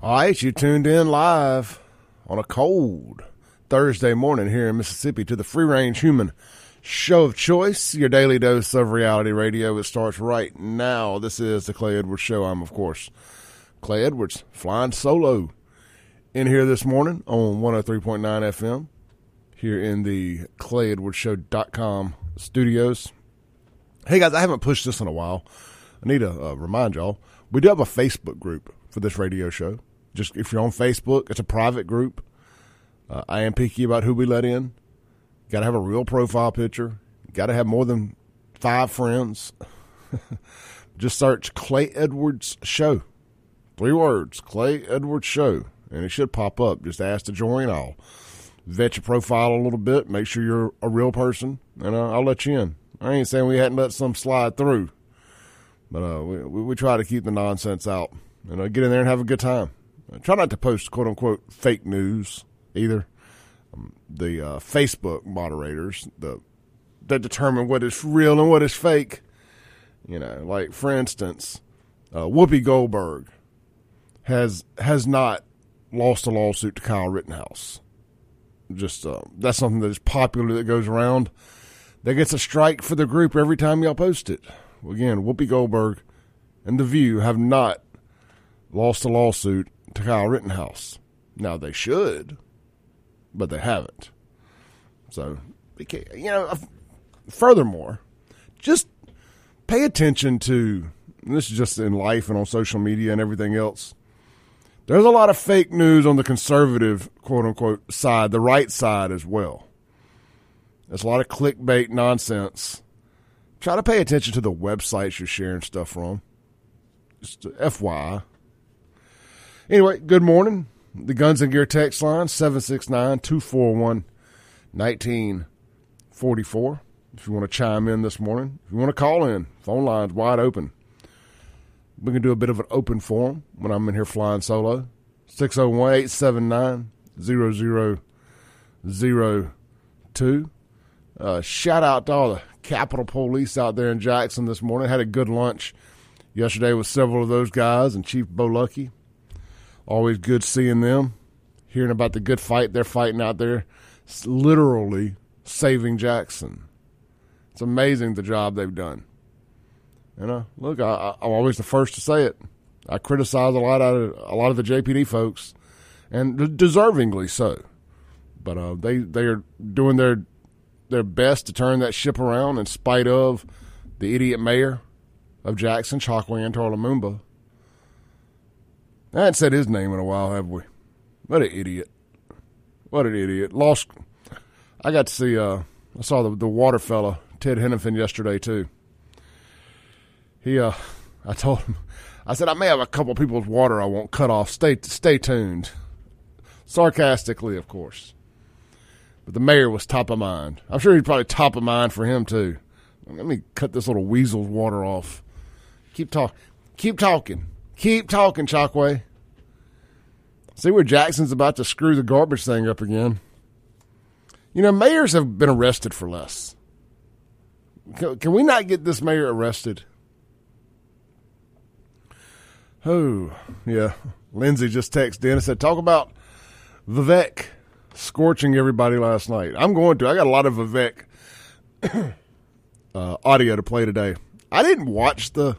All right, you tuned in live on a cold Thursday morning here in Mississippi to the Free Range Human Show of Choice, your daily dose of reality radio. It starts right now. This is the Clay Edwards Show. I'm, of course, Clay Edwards, flying solo in here this morning on 103.9 FM here in the ClayEdwardsShow.com studios. Hey, guys, I haven't pushed this in a while. I need to uh, remind y'all, we do have a Facebook group for this radio show. Just if you're on Facebook, it's a private group. Uh, I am picky about who we let in. Got to have a real profile picture. Got to have more than five friends. Just search Clay Edwards Show. Three words, Clay Edwards Show, and it should pop up. Just ask to join. I'll vet your profile a little bit, make sure you're a real person, and uh, I'll let you in. I ain't saying we hadn't let some slide through, but uh, we, we try to keep the nonsense out and uh, get in there and have a good time. I try not to post quote unquote fake news either. Um, the uh, Facebook moderators, the that determine what is real and what is fake. You know, like for instance, uh, Whoopi Goldberg has has not lost a lawsuit to Kyle Rittenhouse. Just uh, that's something that is popular that goes around. That gets a strike for the group every time y'all post it. Again, Whoopi Goldberg and The View have not lost a lawsuit to Kyle Rittenhouse. Now they should, but they haven't. So, you know, furthermore, just pay attention to this is just in life and on social media and everything else. There's a lot of fake news on the conservative, quote unquote, side, the right side as well. There's a lot of clickbait nonsense. Try to pay attention to the websites you're sharing stuff from. Just FYI. Anyway, good morning. The Guns and Gear text line, 769 241 1944. If you want to chime in this morning, if you want to call in, phone line's wide open. We can do a bit of an open forum when I'm in here flying solo. 601 879 0002. Uh, shout out to all the Capitol Police out there in Jackson this morning. Had a good lunch yesterday with several of those guys and Chief Bo Luckey. Always good seeing them, hearing about the good fight they're fighting out there, it's literally saving Jackson. It's amazing the job they've done. You know, look, I, am always the first to say it. I criticize a lot of a lot of the JPD folks, and deservingly so. But uh, they they are doing their their best to turn that ship around in spite of the idiot mayor of Jackson, Chokwe Antar Lumumba, I hadn't said his name in a while, have we? What an idiot! What an idiot! Lost. I got to see. Uh, I saw the the water fella Ted Henifin yesterday too. He, uh, I told him, I said I may have a couple people's water I won't cut off. Stay stay tuned. Sarcastically, of course. But the mayor was top of mind. I'm sure he's probably top of mind for him too. Let me cut this little weasel's water off. Keep talk. Keep talking. Keep talking, Chokwe. See where Jackson's about to screw the garbage thing up again. You know, mayors have been arrested for less. Can, can we not get this mayor arrested? Oh, yeah. Lindsay just texted in and said, talk about Vivek scorching everybody last night. I'm going to. I got a lot of Vivek uh, audio to play today. I didn't watch the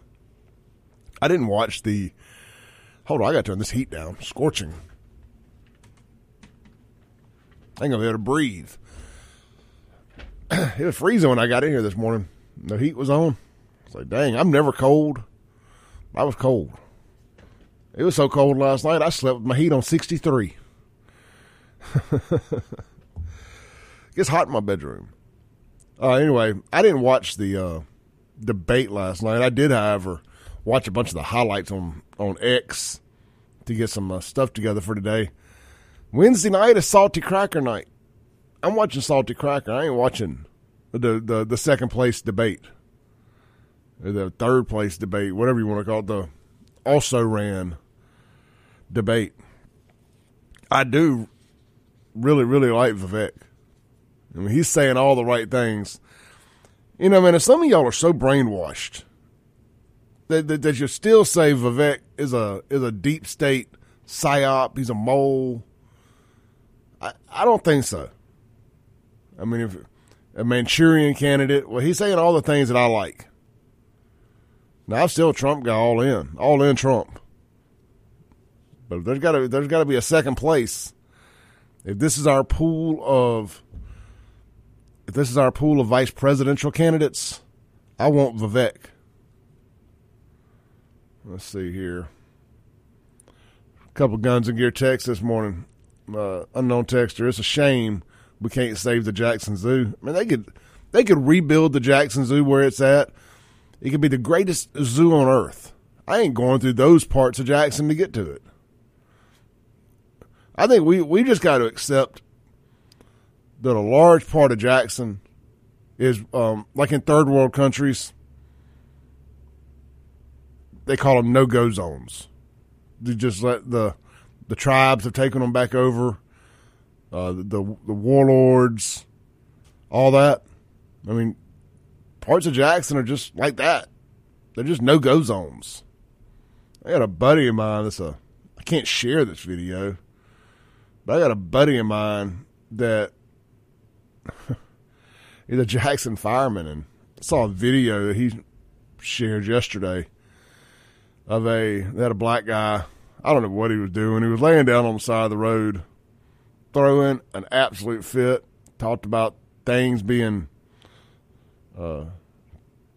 I didn't watch the Hold on, I got to turn this heat down. Scorching. I ain't gonna be able to breathe. it was freezing when I got in here this morning. The heat was on. It's like, dang, I'm never cold. I was cold. It was so cold last night, I slept with my heat on 63. gets hot in my bedroom. Uh, anyway, I didn't watch the uh, debate last night. I did, however, watch a bunch of the highlights on, on X to get some uh, stuff together for today. Wednesday night is Salty Cracker night. I'm watching Salty Cracker. I ain't watching the the, the second place debate, or the third place debate, whatever you want to call it. The also ran debate. I do really, really like Vivek. I mean, he's saying all the right things. You know, man, if some of y'all are so brainwashed that, that, that you still say Vivek is a is a deep state psyop, he's a mole. I, I don't think so. I mean, if a Manchurian candidate, well, he's saying all the things that I like. Now, I'm still a Trump guy, all in, all in Trump. But there's got to there's got to be a second place. If this is our pool of if this is our pool of vice presidential candidates, I want Vivek. Let's see here. A couple guns and gear texts this morning. Uh, unknown texter. It's a shame we can't save the Jackson Zoo. I mean, they could they could rebuild the Jackson Zoo where it's at. It could be the greatest zoo on earth. I ain't going through those parts of Jackson to get to it. I think we, we just got to accept that a large part of Jackson is um, like in third world countries. They call them no go zones. They just let the the tribes have taken them back over. Uh, the the warlords, all that. I mean, parts of Jackson are just like that. They're just no go zones. I got a buddy of mine that's a I can't share this video, but I got a buddy of mine that he's a Jackson fireman, and I saw a video that he shared yesterday of a they had a black guy. I don't know what he was doing. He was laying down on the side of the road, throwing an absolute fit. Talked about things being uh,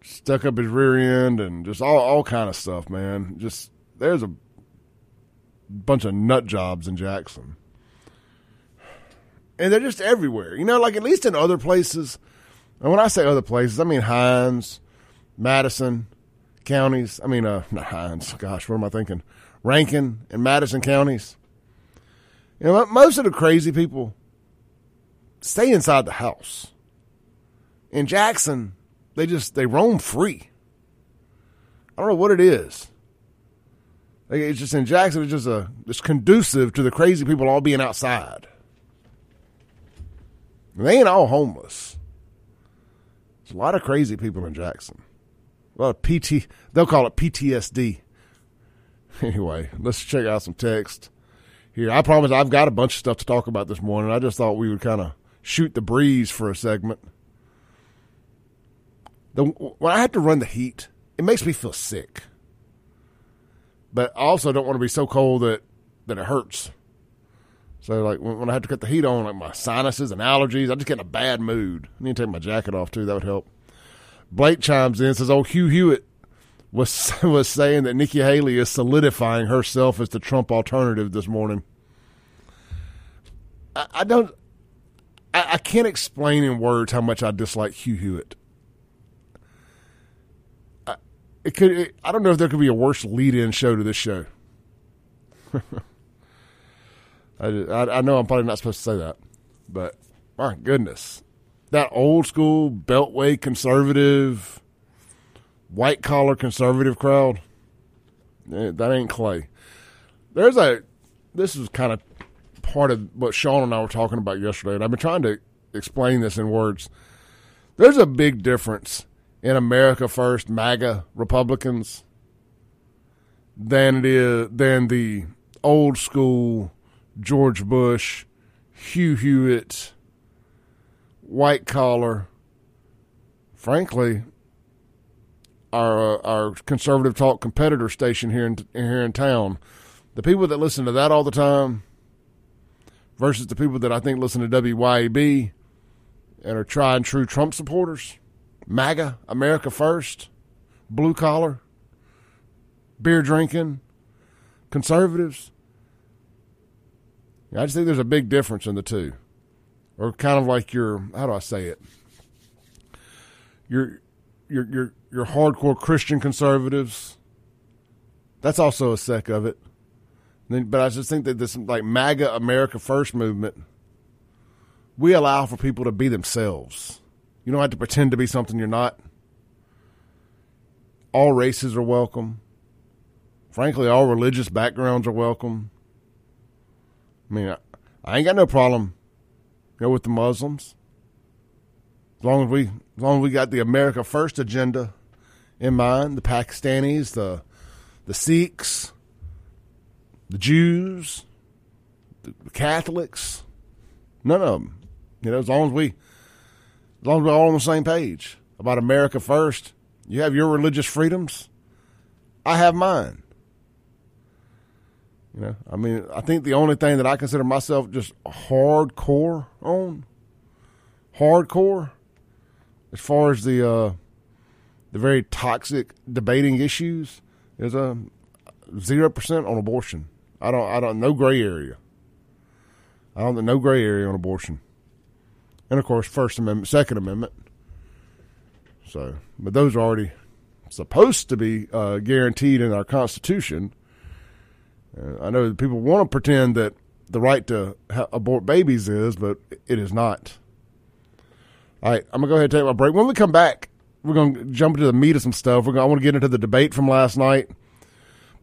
stuck up his rear end and just all all kind of stuff, man. Just there's a bunch of nut jobs in Jackson. And they're just everywhere. You know, like at least in other places. And when I say other places, I mean Hinds, Madison counties. I mean, uh, not Hinds. Gosh, what am I thinking? Rankin and Madison counties. You know, most of the crazy people stay inside the house. In Jackson, they just they roam free. I don't know what it is. It's just in Jackson. It's just a it's conducive to the crazy people all being outside. They ain't all homeless. There's a lot of crazy people in Jackson. Of PT. They'll call it PTSD. Anyway, let's check out some text here. I promise I've got a bunch of stuff to talk about this morning. I just thought we would kind of shoot the breeze for a segment. The, when I have to run the heat, it makes me feel sick. But I also don't want to be so cold that, that it hurts. So like when, when I have to cut the heat on, like my sinuses and allergies, I just get in a bad mood. I need to take my jacket off too. That would help. Blake chimes in says, "Oh, Hugh Hewitt was was saying that Nikki Haley is solidifying herself as the Trump alternative this morning." I, I don't. I, I can't explain in words how much I dislike Hugh Hewitt. it could. It, I don't know if there could be a worse lead-in show to this show. I, I, I know I'm probably not supposed to say that, but my goodness, that old school beltway conservative, white collar conservative crowd, eh, that ain't Clay. There's a. This is kind of part of what Sean and I were talking about yesterday, and I've been trying to explain this in words. There's a big difference in America First MAGA Republicans than it is than the old school George Bush, Hugh Hewitt, white collar. Frankly, our uh, our conservative talk competitor station here in here in town, the people that listen to that all the time versus the people that I think listen to WYAB and are tried and true Trump supporters, MAGA, America First, blue collar, beer drinking, conservatives. I just think there's a big difference in the two. Or kind of like your how do I say it? Your your your your hardcore Christian conservatives. That's also a sec of it. But I just think that this like MAGA America First movement, we allow for people to be themselves. You don't have to pretend to be something you're not. All races are welcome. Frankly, all religious backgrounds are welcome. I mean, I, I ain't got no problem know, with the Muslims. As long as we, as long as we got the America First agenda in mind, the Pakistanis, the the Sikhs, the Jews, the Catholics, none of them. You know, as long as we, as long as we're all on the same page about America first, you have your religious freedoms. I have mine. You know, I mean, I think the only thing that I consider myself just hardcore on, hardcore, as far as the uh, the very toxic debating issues, is a zero percent on abortion. I don't. I don't. No gray area. I don't. No gray area on abortion. And of course, First Amendment, Second Amendment. So, but those are already supposed to be uh, guaranteed in our Constitution. Uh, I know people want to pretend that the right to ha- abort babies is, but it is not. All right, I'm gonna go ahead and take my break. When we come back, we're gonna jump into the meat of some stuff. We're gonna, I want to get into the debate from last night.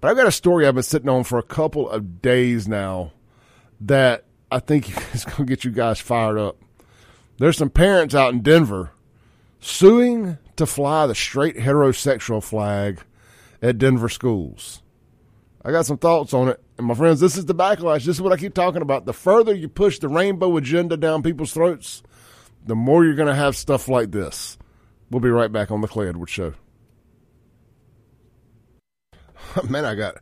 But I've got a story I've been sitting on for a couple of days now that I think is to get you guys fired up. There's some parents out in Denver suing to fly the straight heterosexual flag at Denver schools. I got some thoughts on it. And my friends, this is the backlash. This is what I keep talking about. The further you push the rainbow agenda down people's throats, the more you're going to have stuff like this. We'll be right back on the Clay Edwards Show. man, I got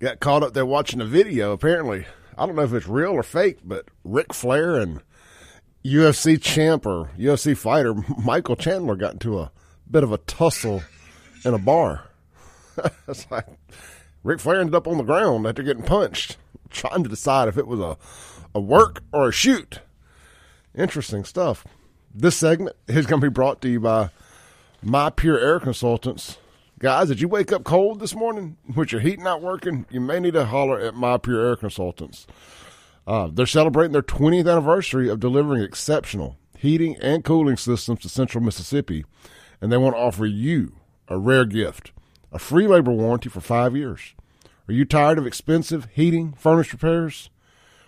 got caught up there watching a video. Apparently, I don't know if it's real or fake, but Ric Flair and UFC champ or UFC fighter Michael Chandler got into a bit of a tussle in a bar. it's like Ric Flair ended up on the ground after getting punched, trying to decide if it was a, a work or a shoot. Interesting stuff. This segment is going to be brought to you by My Pure Air Consultants Guys, did you wake up cold this morning with your heat not working? You may need to holler at My Pure Air Consultants. Uh, they're celebrating their 20th anniversary of delivering exceptional heating and cooling systems to central Mississippi, and they want to offer you a rare gift a free labor warranty for five years. Are you tired of expensive heating, furnace repairs,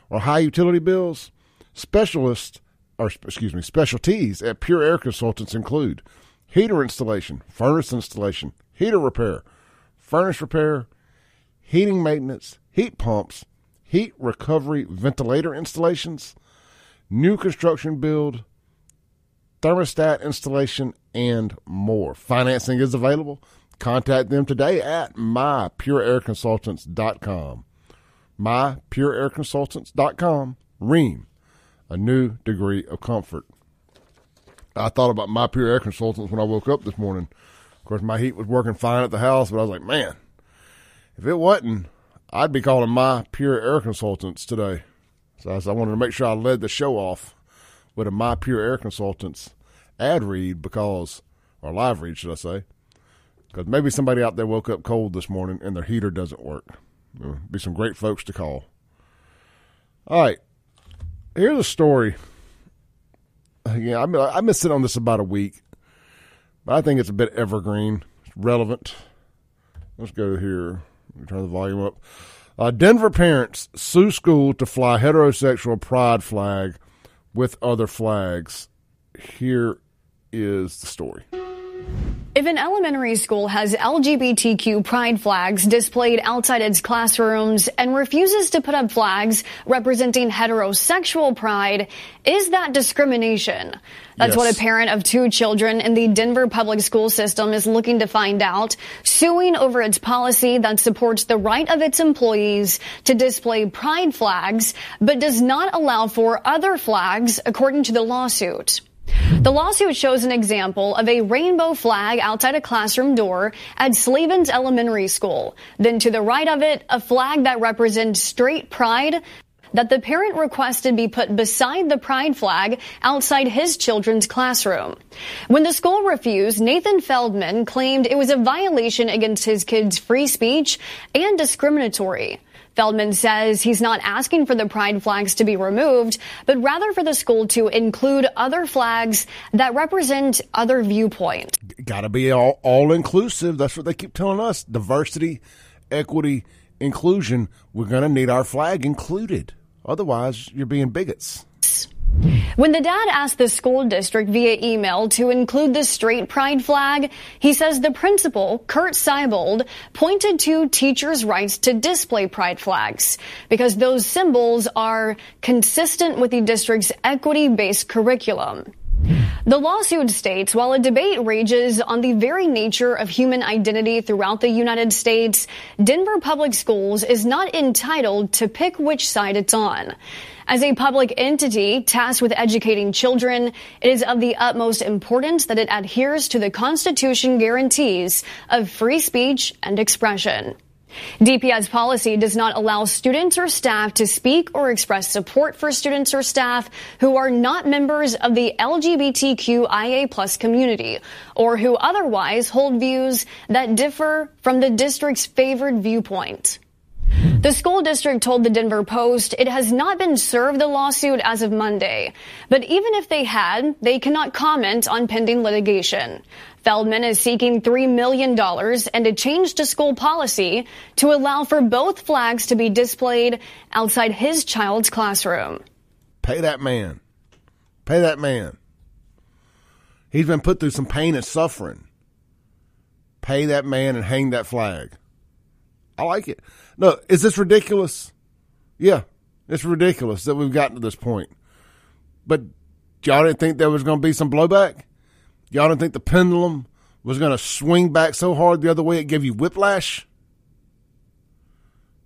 or high utility bills? Specialists, or excuse me, specialties at Pure Air Consultants include heater installation, furnace installation, heater repair, furnace repair, heating maintenance, heat pumps, heat recovery ventilator installations, new construction build, thermostat installation, and more. Financing is available. Contact them today at mypureairconsultants.com. Mypureairconsultants.com. Rheem, a new degree of comfort. I thought about my pure air consultants when I woke up this morning. Of course, my heat was working fine at the house, but I was like, man, if it wasn't, I'd be calling my pure air consultants today. So I, wanted to make sure I led the show off with a my pure air consultants ad read because, or live read, should I say? Because maybe somebody out there woke up cold this morning and their heater doesn't work. There'll be some great folks to call. All right, here's a story. Yeah, I've been, I've been sitting on this about a week. But I think it's a bit evergreen, it's relevant. Let's go here. Turn the volume up. Uh, Denver parents sue school to fly heterosexual pride flag with other flags. Here is the story. If an elementary school has LGBTQ pride flags displayed outside its classrooms and refuses to put up flags representing heterosexual pride, is that discrimination? That's Yes. what a parent of two children in the Denver public school system is looking to find out, suing over its policy that supports the right of its employees to display pride flags, but does not allow for other flags, according to the lawsuit. The lawsuit shows an example of a rainbow flag outside a classroom door at Slavens Elementary School. Then to the right of it, a flag that represents straight pride that the parent requested be put beside the pride flag outside his children's classroom. When the school refused, Nathan Feldman claimed it was a violation against his kids' free speech and discriminatory. Feldman says he's not asking for the pride flags to be removed, but rather for the school to include other flags that represent other viewpoints. Got to be all, all inclusive. That's what they keep telling us. Diversity, equity, inclusion. We're to need our flag included. Otherwise, you're being bigots. When the dad asked the school district via email to include the straight pride flag, he says the principal, Kurt Seibold, pointed to teachers' rights to display pride flags because those symbols are consistent with the district's equity-based curriculum. The lawsuit states while a debate rages on the very nature of human identity throughout the United States, Denver Public Schools is not entitled to pick which side it's on. As a public entity tasked with educating children, it is of the utmost importance that it adheres to the Constitution guarantees of free speech and expression. DPS policy does not allow students or staff to speak or express support for students or staff who are not members of the LGBTQIA plus community or who otherwise hold views that differ from the district's favored viewpoint. The school district told the Denver Post it has not been served the lawsuit as of Monday. But even if they had, they cannot comment on pending litigation. Feldman is seeking $3 million and a change to school policy to allow for both flags to be displayed outside his child's classroom. Pay that man. Pay that man. He's been put through some pain and suffering. Pay that man and hang that flag. I like it. No, is this ridiculous? Yeah, it's ridiculous that we've gotten to this point. But y'all didn't think there was going to be some blowback? Y'all didn't think the pendulum was going to swing back so hard the other way it gave you whiplash?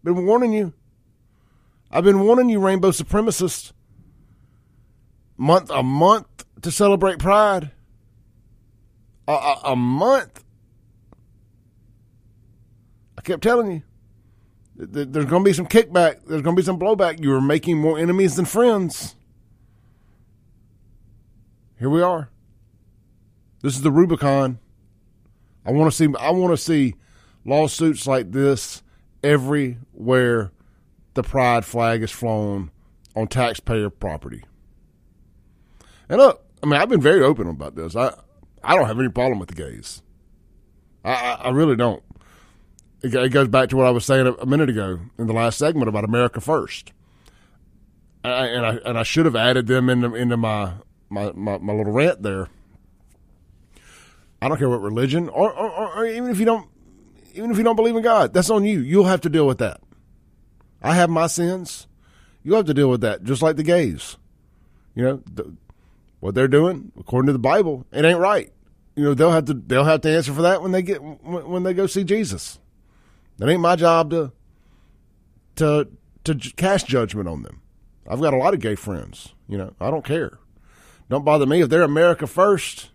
Been warning you. I've been warning you, rainbow supremacists. Month a month to celebrate Pride. A, a, a month. I kept telling you. Th- th- There's going to be some kickback. There's going to be some blowback. You are making more enemies than friends. Here we are. This is the Rubicon. I want to see. I want to see lawsuits like this everywhere the pride flag is flown on taxpayer property. And look, I mean, I've been very open about this. I I don't have any problem with the gays. I I, I really don't. It, goes back to what I was saying a, minute ago in the last segment about America first. I, and I and I should have added them into into my my, my, my little rant there. I don't care what religion, or, or, or, even if you don't, even if you don't believe in God, that's on you. You'll have to deal with that. I have my sins. You'll have to deal with that, just like the gays. You know the, what they're doing, according to the Bible, it ain't right. You know they'll have to they'll have to answer for that when they get when they go see Jesus. That ain't my job to to to cast judgment on them. I've got a lot of gay friends. You know I don't care. Don't bother me if they're America first.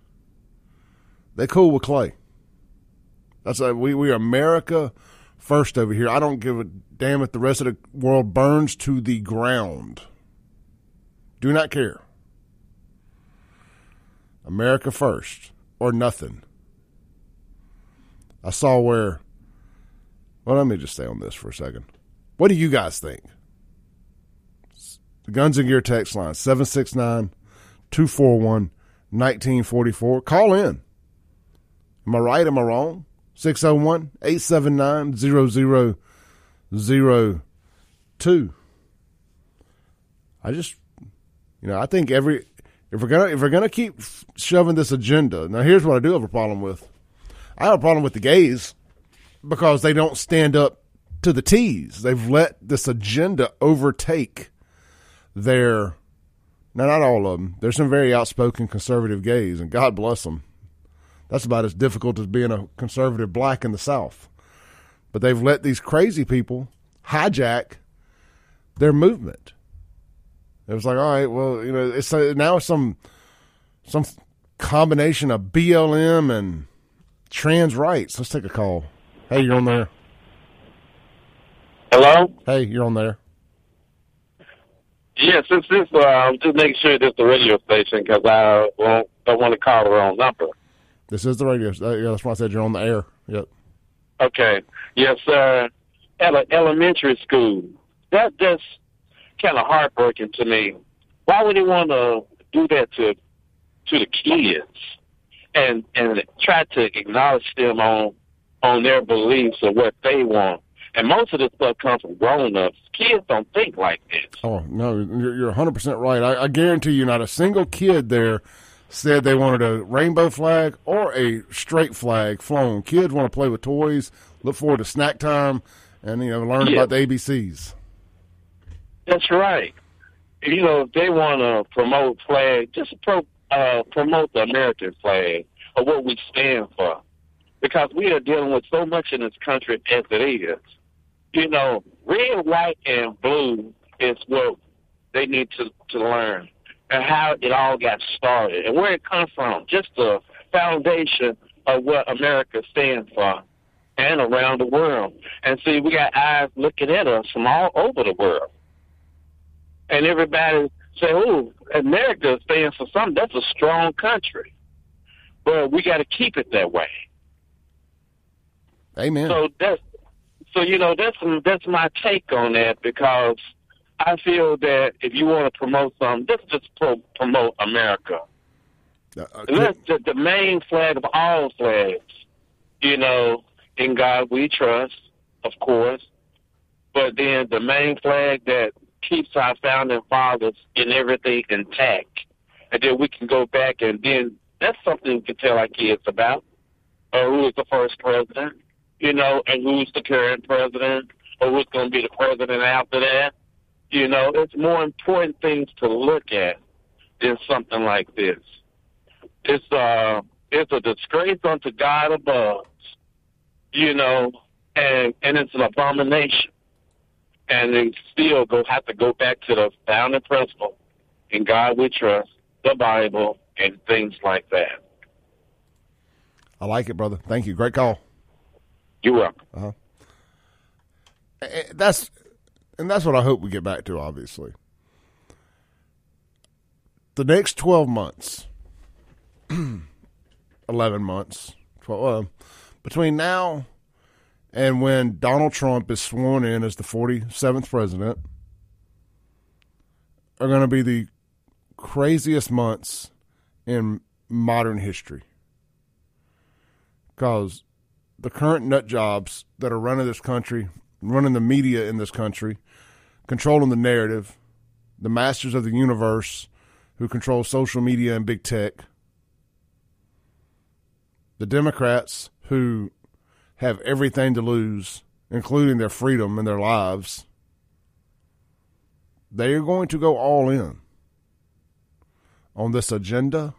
They cool with Clay. That's a, we we America first over here. I don't give a damn if the rest of the world burns to the ground. Do not care. America first or nothing. I saw where. Well, let me just stay on this for a second. What do you guys think? The Guns and Gear text line 769 241 1944. Call in. Am I right? Am I wrong? 601 879 0002. I just, you know, I think every if we're gonna if we're gonna keep shoving this agenda, now here's what I do have a problem with. I have a problem with the gays because they don't stand up to the T's. They've let this agenda overtake their. Now, not all of them. There's some very outspoken conservative gays, and God bless them. That's about as difficult as being a conservative black in the South. But they've let these crazy people hijack their movement. It was like, all right, well, you know, it's uh, now some some combination of BLM and trans rights. Let's take a call. Hey, you're on there. Hello. Hey, you're on there. Yeah, since this, uh, I'm just making sure this is the radio station because I won't, don't want to call the wrong number. This is the radio. Uh, yeah, that's why I said you're on the air. Yep. Okay. Yes, sir. At an elementary school, that that's kind of heartbreaking to me. Why would he want to do that to to the kids and and try to acknowledge them on on their beliefs or what they want? And most of this stuff comes from grown ups. Kids don't think like this. Oh no, you're you're 100 percent right. I, I guarantee you, not a single kid there said they wanted a rainbow flag or a straight flag flown. Kids want to play with toys, look forward to snack time, and you know learn Yeah. about the ABCs. That's right. You know, if they want to promote flag, just pro, uh, promote the American flag or what we stand for. Because we are dealing with so much in this country as it is. You know, red, white, and blue is what they need to, to learn and how it all got started and where it comes from. Just the foundation of what America stands for and around the world. And see, we got eyes looking at us from all over the world and everybody say, "Oh, America stands for something. That's a strong country." But we got to keep it that way. Amen. So that's so you know that's that's my take on that because I feel that if you want to promote something, let's just pro- promote America. Uh, uh, that's the, the main flag of all flags. You know, in God we trust, of course. But then the main flag that keeps our founding fathers and everything intact. And then we can go back and then that's something we can tell our kids about. Or who was the first president, you know, and who's the current president, or who's going to be the president after that. You know, it's more important things to look at than something like this. It's uh it's a disgrace unto God above, you know, and and it's an abomination. And they still go have to go back to the founding principle in God we trust, the Bible, and things like that. I like it, brother. Thank you. Great call. You're welcome. Eh, That's and that's what I hope we get back to. Obviously, the next twelve months, eleven months, 12, uh, between now and when Donald Trump is sworn in as the forty seventh president, are going to be the craziest months in modern history. Because the current nut jobs that are running this country, running the media in this country, controlling the narrative, the masters of the universe who control social media and big tech, the Democrats who have everything to lose, including their freedom and their lives, they are going to go all in on this agenda,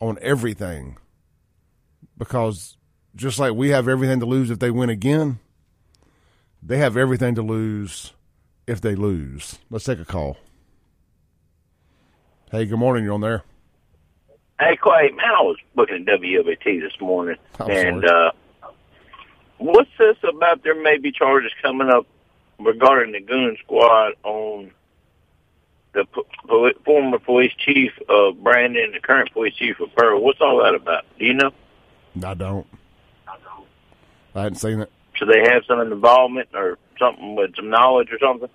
on everything. Because just like we have everything to lose if they win again, they have everything to lose if they lose. Let's take a call. Hey, good morning. You're on there. Hey Clay, man, I was looking at WWT this morning, I'm and uh, what's this about? There may be charges coming up regarding the goon squad on the po- former police chief of Brandon, the current police chief of Pearl. What's all that about? Do you know? I don't. I hadn't seen it. Should they have some involvement or something with some knowledge or something?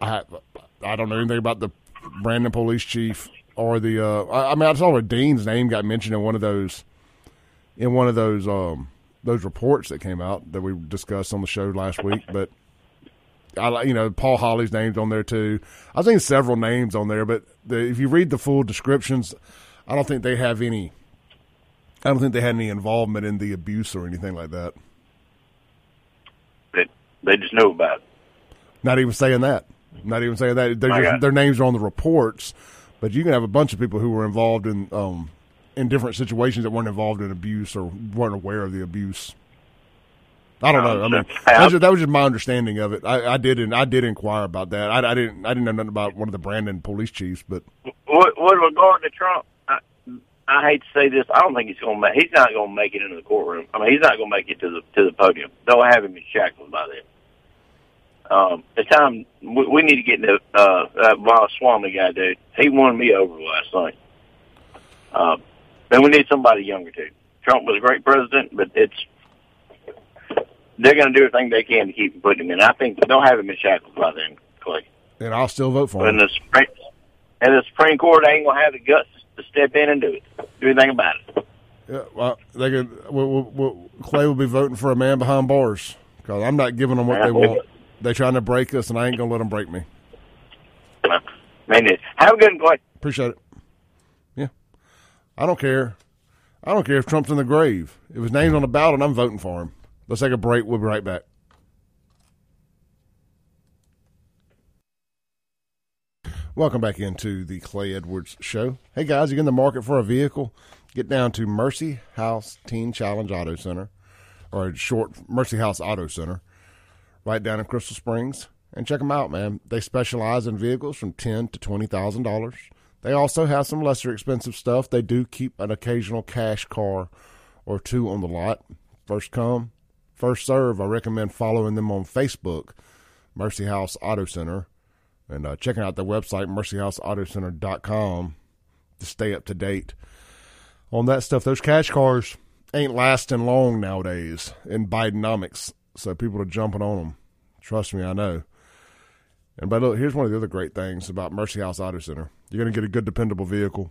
I I don't know anything about the Brandon police chief or the. Uh, I, I mean, I saw where Dean's name got mentioned in one of those, in one of those um those reports that came out that we discussed on the show last week. But I you know Paul Holly's names on there too. I've seen several names on there, but the, if you read the full descriptions, I don't think they have any. I don't think they had any involvement in the abuse or anything like that. They they just know about it. Not even saying that. Not even saying that. Just, their names are on the reports, but you can have a bunch of people who were involved in um, in different situations that weren't involved in abuse or weren't aware of the abuse. I don't know. I mean, that was, just, that was just my understanding of it. I, I did, I did inquire about that. I, I, didn't, I didn't know nothing about one of the Brandon police chiefs, but what, with regard to Trump, I, hate to say this, I don't think he's going to make. He's not going to make it into the courtroom. I mean, he's not going to make it to the to the podium. They'll have him in shackles by then. Um, it's time we, we need to get the uh, that Ramaswamy guy, dude. He won me over last night. Um, then we need somebody younger too. Trump was a great president, but it's they're going to do everything they can to keep him putting him in. I think they'll have him in shackles by then, Clay. And I'll still vote for him. And the Supreme, and the Supreme Court ain't going to have the guts to step in and do it. Do anything about it. Yeah, well, they could. We'll, we'll, Clay will be voting for a man behind bars because I'm not giving them what they want. They're trying to break us, and I ain't gonna let them break me. Man, have a good Clay. Appreciate it. Yeah, I don't care. I don't care if Trump's in the grave. If his name's on the ballot, I'm voting for him. Let's take a break. We'll be right back. Welcome back into the Clay Edwards Show. Hey guys, you're in the market for a vehicle? Get down to Mercy House Teen Challenge Auto Center, or short Mercy House Auto Center, right down in Crystal Springs, and check them out, man. They specialize in vehicles from ten to twenty thousand dollars. They also have some lesser expensive stuff. They do keep an occasional cash car or two on the lot. First come, first serve. I recommend following them on Facebook, Mercy House Auto Center and uh, checking out their website, mercyhouseautocenter.com, to stay up to date on that stuff. Those cash cars ain't lasting long nowadays in Bidenomics, so people are jumping on them. Trust me, I know. And but look, here's one of the other great things about Mercy House Auto Center: you're going to get a good, dependable vehicle.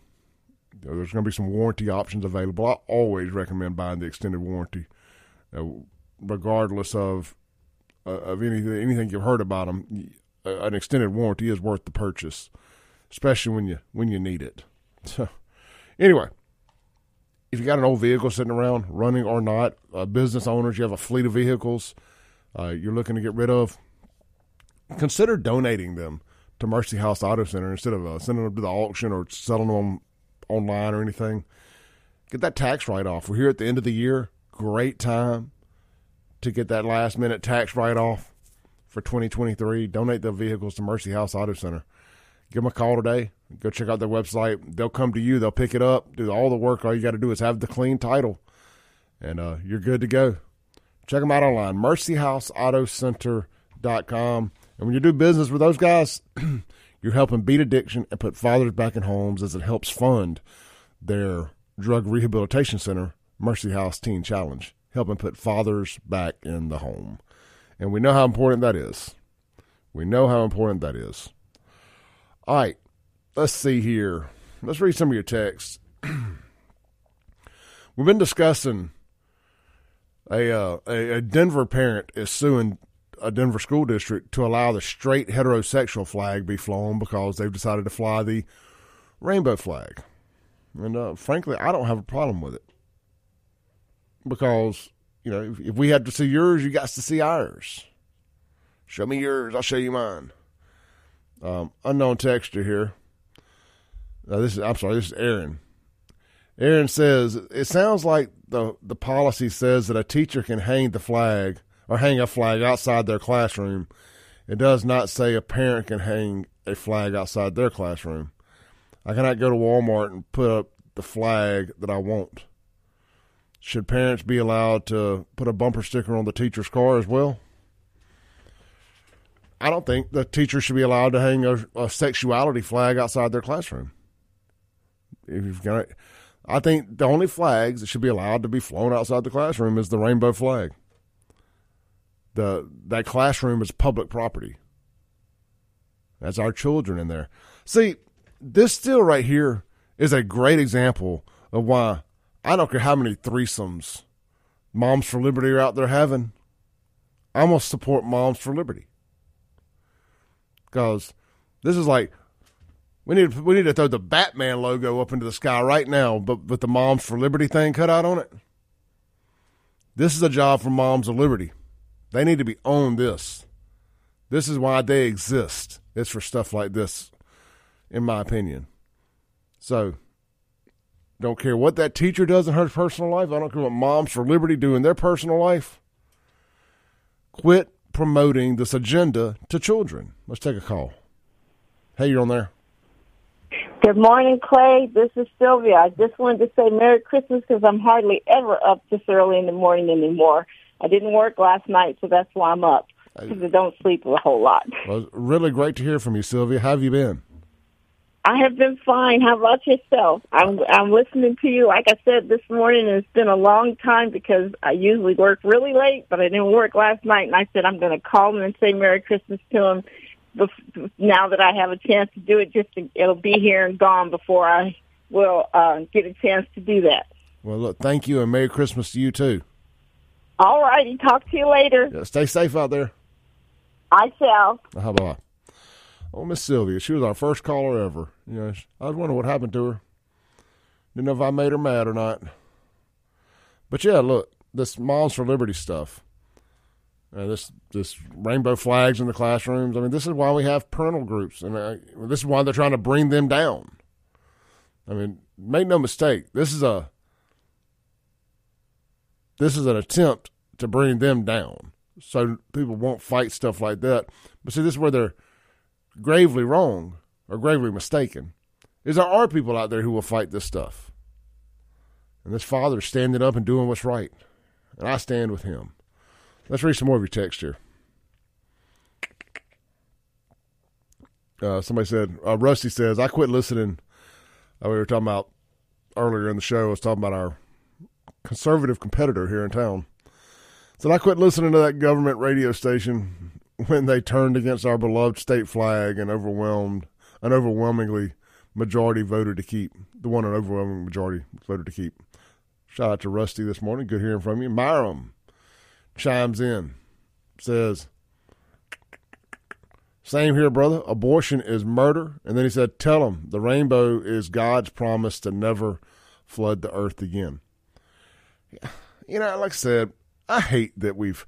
There's going to be some warranty options available. I always recommend buying the extended warranty, uh, regardless of uh, of anything anything you've heard about them an extended warranty is worth the purchase, especially when you when you need it. So, anyway, if you got an old vehicle sitting around, running or not, uh, business owners, you have a fleet of vehicles uh, you're looking to get rid of, consider donating them to Mercy House Auto Center instead of uh, sending them to the auction or selling them online or anything. Get that tax write off. We're here at the end of the year. Great time to get that last minute tax write off for 2023. Donate the vehicles to Mercy House Auto Center. Give them a call today. Go check out their website. They'll come to you. They'll pick it up, do all the work. All you got to do is have the clean title, and uh, you're good to go. Check them out online, mercyhouseautocenter.com. And when you do business with those guys, you're helping beat addiction and put fathers back in homes as it helps fund their drug rehabilitation center, Mercy House Teen Challenge, helping put fathers back in the home. And we know how important that is. We know how important that is. All right, let's see here. Let's read some of your texts. We've been discussing a, uh, a, Denver parent is suing a Denver school district to allow the straight heterosexual flag be flown because they've decided to fly the rainbow flag. And uh, frankly, I don't have a problem with it because you know, if, if we had to see yours, you got to see ours. Show me yours, I'll show you mine. Um, unknown texture here. Uh, this is I'm sorry, this is Aaron. Aaron says it sounds like the the policy says that a teacher can hang the flag or hang a flag outside their classroom. It does not say a parent can hang a flag outside their classroom. I cannot go to Walmart and put up the flag that I want. Should parents be allowed to put a bumper sticker on the teacher's car as well? I don't think the teacher should be allowed to hang a, a sexuality flag outside their classroom. If you've got I think the only flags that should be allowed to be flown outside the classroom is the rainbow flag. The that classroom is public property. That's our children in there. See, this still right here is a great example of why I don't care how many threesomes Moms for Liberty are out there having. I'm going to support Moms for Liberty. because this is like we need we need to throw the Batman logo up into the sky right now, but with the Moms for Liberty thing cut out on it. This is a job for Moms of Liberty. They need to be on this. This is why they exist. It's for stuff like this, in my opinion. So, don't care what that teacher does in her personal life. I don't care what Moms for Liberty do in their personal life. Quit promoting this agenda to children. Let's take a call. Hey, you're on there. Good morning, Clay. This is Sylvia. I just wanted to say Merry Christmas because I'm hardly ever up this early in the morning anymore. I didn't work last night, so that's why I'm up because I don't sleep a whole lot. Well, really great to hear from you, Sylvia. How have you been? I have been fine. How about yourself? I'm I'm listening to you. Like I said this morning, it's been a long time because I usually work really late, but I didn't work last night, and I said I'm going to call him and say Merry Christmas to him. Now that I have a chance to do it, just to, it'll be here and gone before I will uh, get a chance to do that. Well, look, thank you, and Merry Christmas to you too. All righty, talk to you later. Yeah, stay safe out there. I shall. How about? Oh, Miss Sylvia, she was our first caller ever. You know, I was wondering what happened to her. Didn't know if I made her mad or not. But yeah, look, this Moms for Liberty stuff. Uh, this this rainbow flags in the classrooms. I mean, this is why we have parental groups, and uh, this is why they're trying to bring them down. I mean, make no mistake, this is a this is an attempt to bring them down, so people won't fight stuff like that. But see, this is where they're gravely wrong or gravely mistaken. Is there are people out there who will fight this stuff, and this father's standing up and doing what's right, and I stand with him. Let's read some more of your text here. Uh, somebody said, uh, Rusty says, I quit listening. Uh, we were talking about earlier in the show, I was talking about our conservative competitor here in town. Said, I quit listening to that government radio station when they turned against our beloved state flag and overwhelmed, an overwhelmingly majority voted to keep. The one an overwhelming majority voted to keep. Shout out to Rusty this morning. Good hearing from you. Myram chimes in, says, Same here, brother. Abortion is murder. And then he said, Tell him the rainbow is God's promise to never flood the earth again. You know, like I said, I hate that we've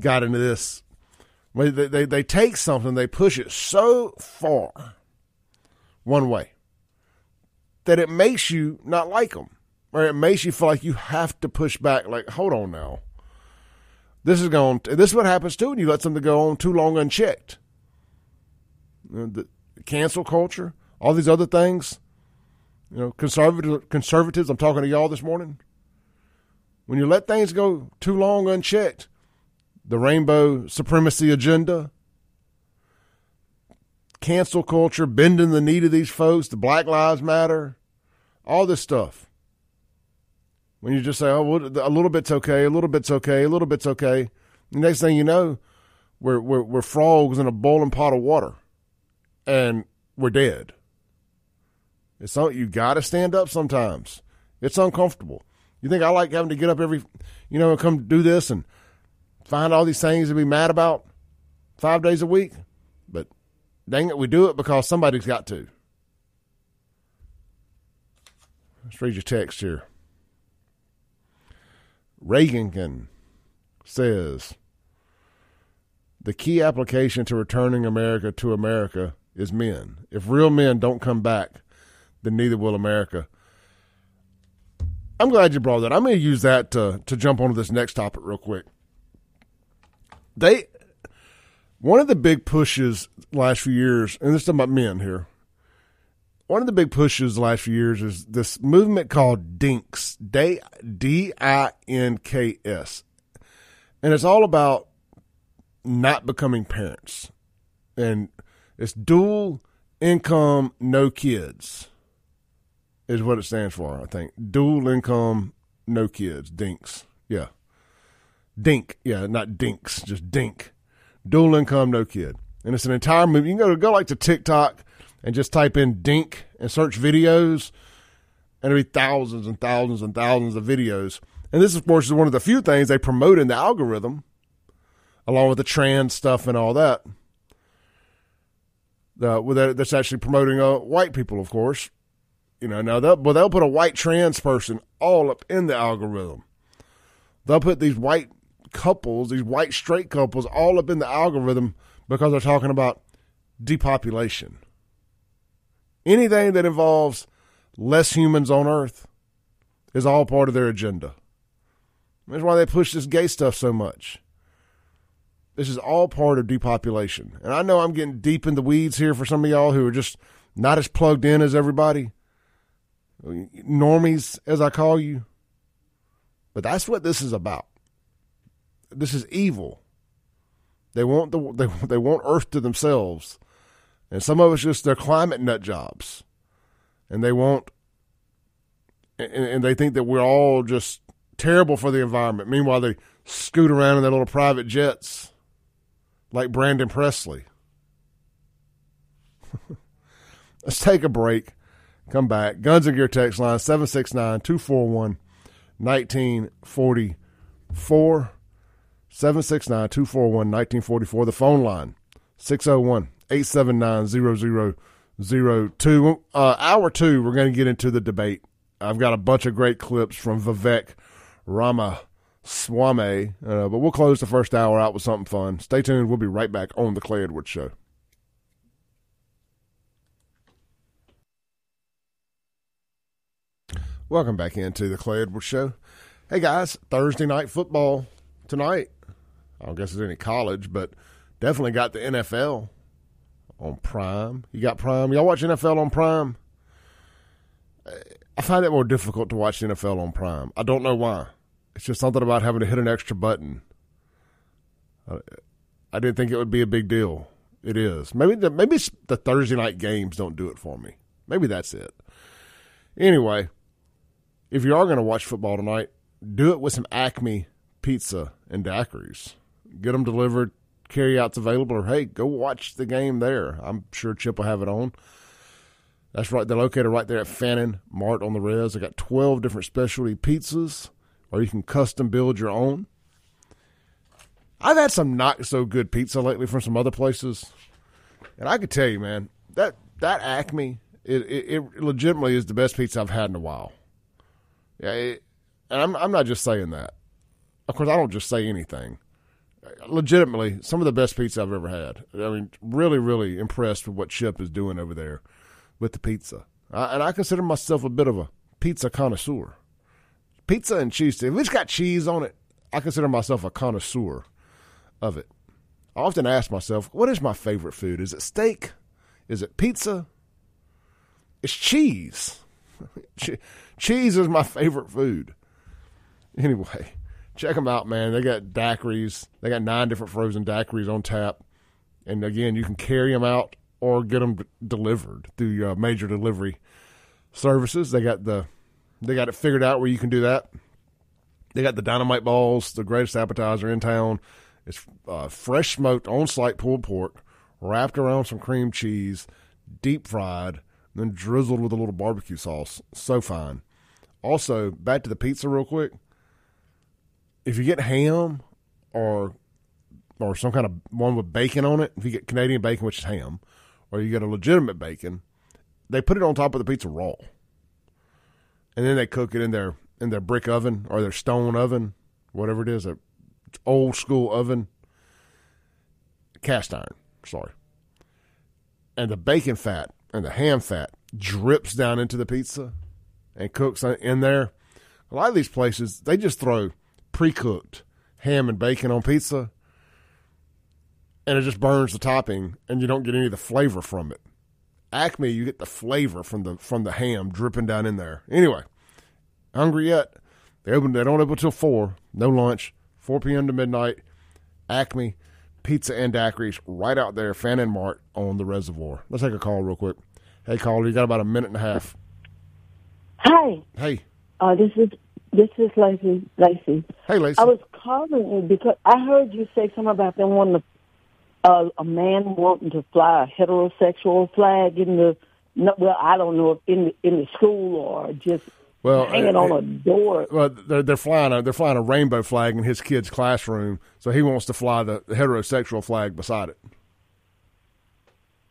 got into this. They, they, they take something, they push it so far one way that it makes you not like them, or it makes you feel like you have to push back. Like, hold on now, this is going. This is what happens too when you let something go on too long unchecked. The cancel culture, all these other things. You know, conservative conservatives. I'm talking to y'all this morning. When you let things go too long unchecked, the rainbow supremacy agenda, cancel culture, bending the knee to these folks, the Black Lives Matter, all this stuff. When you just say, oh, well, a little bit's okay, a little bit's okay, a little bit's okay. The next thing you know, we're, we're, we're frogs in a boiling pot of water and we're dead. It's something you got to stand up sometimes. It's uncomfortable. You think I like having to get up every, you know, and come do this and find all these things to be mad about five days a week? But dang it, we do it because somebody's got to. Let's read your text here. Reagan says the key application to returning America to America is men. If real men don't come back, then neither will America. I'm glad you brought that. I'm going to use that to to jump onto this next topic real quick. They one of the big pushes last few years, and this is about men here one of the big pushes the last few years is this movement called Dinks, D I N K S. And it's all about not becoming parents. And it's dual income, no kids, is what it stands for, I think. Dual income, no kids, Dinks. Yeah. Dink. Yeah, not Dinks, just Dink. Dual income, no kid. And it's an entire movie. You can go, go like to TikTok and just type in dink and search videos, and it'll be thousands and thousands and thousands of videos. And this, of course, is one of the few things they promote in the algorithm, along with the trans stuff and all that. that's actually promoting uh, white people, of course. You know, now they'll, well, they'll put a white trans person all up in the algorithm. They'll put these white couples, these white straight couples, all up in the algorithm because they're talking about depopulation. Anything that involves less humans on Earth is all part of their agenda. That's why they push this gay stuff so much. This is all part of depopulation. And I know I'm getting deep in the weeds here for some of y'all who are just not as plugged in as everybody. Normies, as I call you. But that's what this is about. This is evil. They want the they, they want Earth to themselves. And some of us just they're climate nut jobs. And they want and, and they think that we're all just terrible for the environment. Meanwhile, they scoot around in their little private jets like Brandon Presley. Let's take a break. Come back. Guns and Gear text line 769 241 1944. 769 241 1944. The phone line 601 879 0002. Uh, hour two, we're going to get into the debate. I've got a bunch of great clips from Vivek Rama Swame, uh, but we'll close the first hour out with something fun. Stay tuned. We'll be right back on the Clay Edwards Show. Welcome back into the Clay Edwards Show. Hey guys, Thursday night football tonight. I don't guess there's any college, but definitely got the NFL on Prime. You got Prime. Y'all watch NFL on Prime? I find it more difficult to watch NFL on Prime. I don't know why. It's just something about having to hit an extra button. I didn't think it would be a big deal. It is. Maybe the, maybe the Thursday night games don't do it for me. Maybe that's it. Anyway, if you are going to watch football tonight, do it with some Acme pizza and daiquiris. Get them delivered, carryouts available, or hey, go watch the game there. I'm sure Chip will have it on. That's right. They're located right there at Fannin Mart on the Res. They got 12 different specialty pizzas, or you can custom build your own. I've had some not so good pizza lately from some other places, and I could tell you, man, that that Acme, it, it, it legitimately is the best pizza I've had in a while. Yeah, it, and I'm I'm not just saying that. Of course, I don't just say anything. Legitimately, some of the best pizza I've ever had. I mean, really, really impressed with what Chip is doing over there with the pizza. Uh, and I consider myself a bit of a pizza connoisseur. Pizza and cheese, if it's got cheese on it, I consider myself a connoisseur of it. I often ask myself, what is my favorite food? Is it steak? Is it pizza? It's cheese. cheese is my favorite food. Anyway, check them out, man. They got daiquiris. They got nine different frozen daiquiris on tap. And again, you can carry them out or get them delivered through uh, major delivery services. They got the they got it figured out where you can do that. They got the dynamite balls, the greatest appetizer in town. It's uh, fresh smoked on site pulled pork, wrapped around some cream cheese, deep fried, then drizzled with a little barbecue sauce. So fine. Also, back to the pizza real quick. If you get ham or or some kind of one with bacon on it, if you get Canadian bacon, which is ham, or you get a legitimate bacon, they put it on top of the pizza raw, and then they cook it in their in their brick oven or their stone oven, whatever it is, a old school oven, cast iron. Sorry, and the bacon fat and the ham fat drips down into the pizza and cooks in there. A lot of these places they just throw pre-cooked ham and bacon on pizza and it just burns the topping, and you don't get any of the flavor from it. Acme, you get the flavor from the from the ham dripping down in there. Anyway, hungry yet? They open. They don't open till four. No lunch. Four p.m. to midnight. Acme, pizza and daiquiris right out there, Fannin Mart on the reservoir. Let's take a call real quick. Hey, caller, you got about a minute and a half. Hi. Hey. Uh, this is this is Lacey. Lacey. Hey, Lacey. I was calling you because I heard you say something about them wanting to uh, a man wanting to fly a heterosexual flag in the well, I don't know if in the, in the school or just well, hanging uh, on a door. Well, they're, they're flying a they're flying a rainbow flag in his kid's classroom, so he wants to fly the, the heterosexual flag beside it.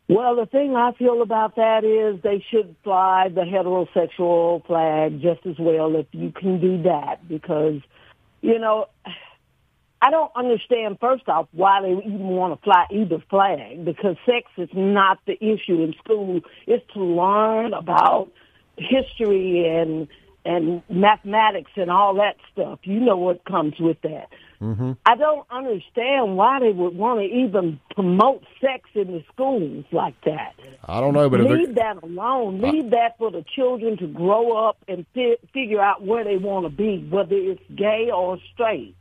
Well, the thing I feel about that is they should fly the heterosexual flag just as well if you can do that because, you know, I don't understand, first off, why they even want to fly either flag because sex is not the issue in school. It's to learn about history and and mathematics and all that stuff. You know what comes with that. Mm-hmm. I don't understand why they would want to even promote sex in the schools like that. I don't know, but Leave that alone. Leave that for the children to grow up and fi- figure out where they want to be, whether it's gay or straight.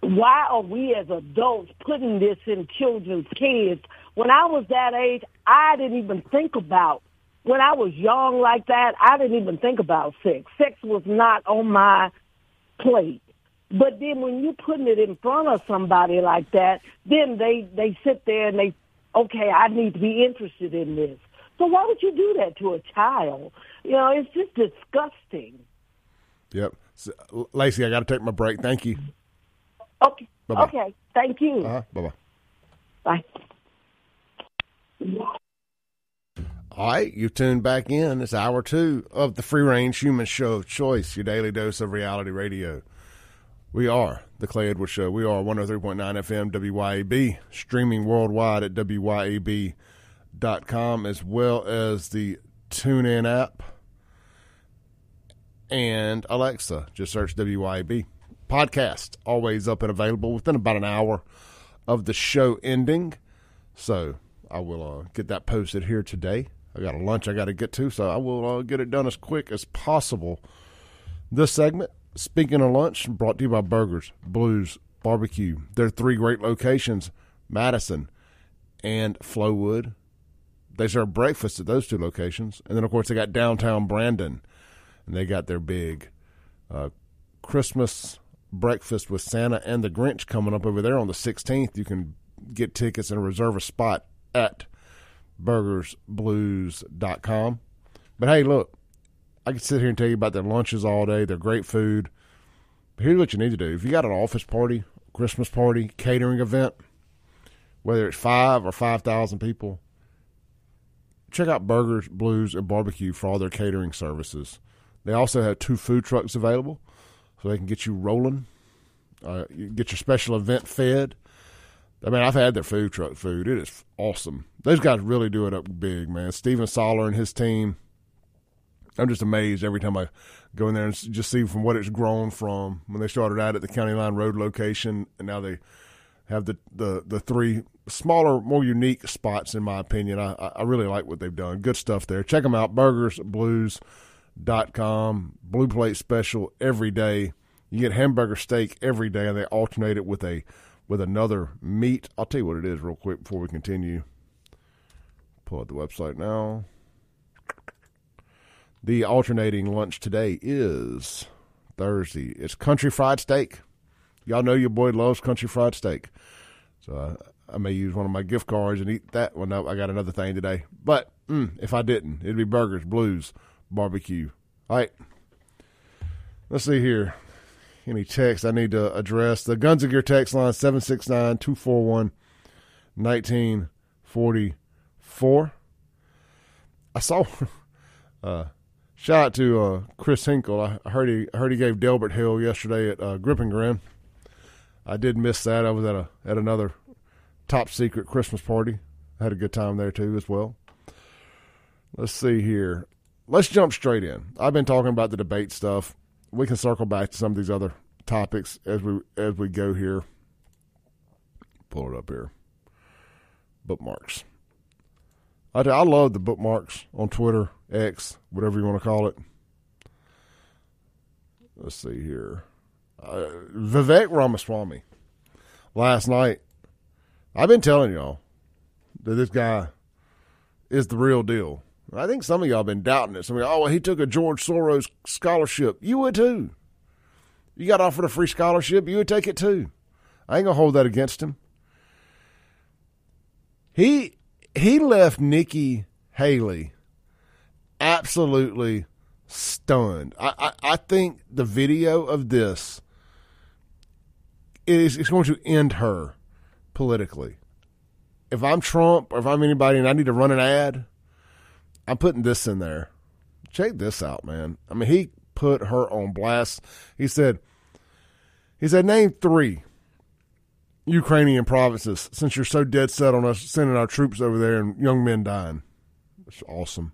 Why are we as adults putting this in children's kids? When I was that age, I didn't even think about. When I was young like that, I didn't even think about sex. Sex was not on my plate. But then when you're putting it in front of somebody like that, then they they sit there and they, okay, I need to be interested in this. So why would you do that to a child? You know, it's just disgusting. yep. So, Lacey, I got to take my break. Thank you. Okay. Bye-bye. Okay. Thank you. Uh-huh. Bye bye. Bye. All right, you tuned back in. It's hour two of the Free Range Human Show of Choice, your daily dose of reality radio. We are the Clay Edwards Show. We are 103.9 FM WYAB, streaming worldwide at WYAB.com, as well as the TuneIn app and Alexa. Just search WYAB. Podcast, always up and available within about an hour of the show ending. So I will uh, get that posted here today. I got a lunch I got to get to, so I will uh, get it done as quick as possible. This segment, speaking of lunch, brought to you by Burgers, Blues, Barbecue. There are three great locations Madison and Flowwood. They serve breakfast at those two locations. And then, of course, they got downtown Brandon, and they got their big uh, Christmas breakfast with Santa and the Grinch coming up over there on the 16th. You can get tickets and reserve a spot at burgersblues.com. But hey, look, I can sit here and tell you about their lunches all day. They're great food. But here's what you need to do. If you got an office party, Christmas party, catering event, whether it's five or 5,000 people, check out Burgers, Blues, and Barbecue for all their catering services. They also have two food trucks available so they can get you rolling, uh, get your special event fed. I mean, I've had their food truck food. It is awesome. Those guys really do it up big, man. Steven Soller and his team. I'm just amazed every time I go in there and just see from what it's grown from when they started out at the County Line Road location, and now they have the the, the three smaller, more unique spots. In my opinion, I I really like what they've done. Good stuff there. Check them out. BurgersBlues.com. Blue plate special every day. You get hamburger steak every day, and they alternate it with a with another meat. I'll tell you what it is real quick before we continue. Pull up the website now. The alternating lunch today is Thursday. It's country fried steak. Y'all know your boy loves country fried steak. So uh, I may use one of my gift cards and eat that one up. I got another thing today. But mm, if I didn't, it'd be burgers, blues, barbecue. All right. Let's see here. Any text I need to address. The Guns of Gear text line 769 241 1944. I saw. Uh, shout out to uh, Chris Hinkle. I heard he I heard he gave Delbert Hill yesterday at uh, Grip and Grin. I did miss that. I was at a at another top secret Christmas party. I had a good time there too as well. Let's see here. Let's jump straight in. I've been talking about the debate stuff. We can circle back to some of these other topics as we as we go here. Pull it up here. Bookmarks. I, I love the bookmarks on Twitter, X, whatever you want to call it. Let's see here. Uh, Vivek Ramaswamy. Last night, I've been telling y'all that this guy is the real deal. I think some of y'all been doubting it. Some of y'all, oh, well, he took a George Soros scholarship. You would too. You got offered a free scholarship, you would take it too. I ain't gonna hold that against him. He he left Nikki Haley absolutely stunned. I, I, I think the video of this is, is going to end her politically. if I'm Trump or if I'm anybody and I need to run an ad, I'm putting this in there. Check this out, man. I mean, he put her on blast. He said, he said, name three Ukrainian provinces since you're so dead set on us sending our troops over there and young men dying. It's awesome.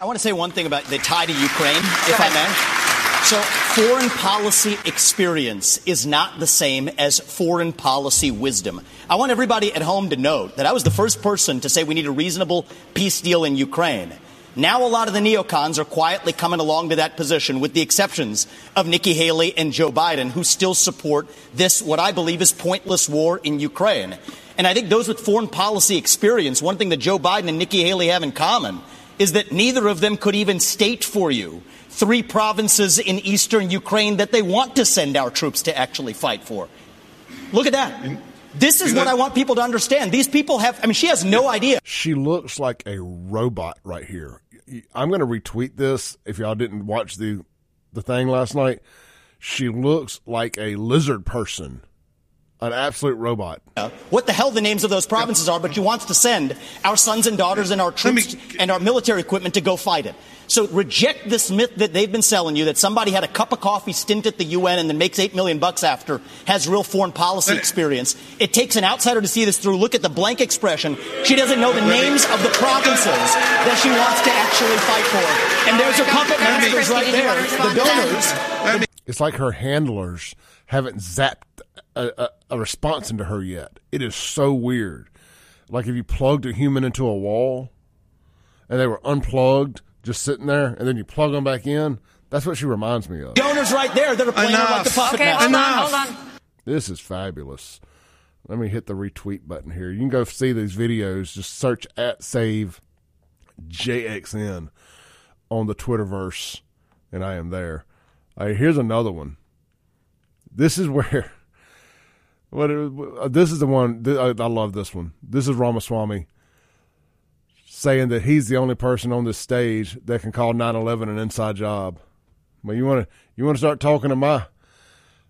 I want to say one thing about the tie to Ukraine, if I may. So, foreign policy experience is not the same as foreign policy wisdom. I want everybody at home to note that I was the first person to say we need a reasonable peace deal in Ukraine. Now, a lot of the neocons are quietly coming along to that position, with the exceptions of Nikki Haley and Joe Biden, who still support this, what I believe is pointless war in Ukraine. And I think those with foreign policy experience, one thing that Joe Biden and Nikki Haley have in common is that neither of them could even state for you three provinces in eastern Ukraine that they want to send our troops to actually fight for. Look at that. This is what I want people to understand. These people have, I mean, she has no idea. She looks like a robot right here. I'm going to retweet this if y'all didn't watch the the thing last night. She looks like a lizard person an absolute robot. Uh, what the hell the names of those provinces are, but she wants to send our sons and daughters and our troops me, and our military equipment to go fight it. So reject this myth that they've been selling you that somebody had a cup of coffee stint at the UN and then makes eight million bucks after has real foreign policy experience. It takes an outsider to see this through. Look at the blank expression. She doesn't know the names of the provinces that she wants to actually fight for. And there's her puppet masters right there, the donors. It's like her handlers haven't zapped a, a, a response into her yet. It is so weird. Like if you plugged a human into a wall and they were unplugged, just sitting there, and then you plug them back in. That's what she reminds me of. Donors right there that are playing Enough. like the puppet okay, hold on, hold on. This is fabulous. Let me hit the retweet button here. You can go see these videos. Just search at save JXN on the Twitterverse, and I am there. Right, here's another one. This is where what uh, this is the one I, I love this one. This is Ramaswamy saying that he's the only person on this stage that can call 9/11 an inside job. Well, you want to you want to start talking to my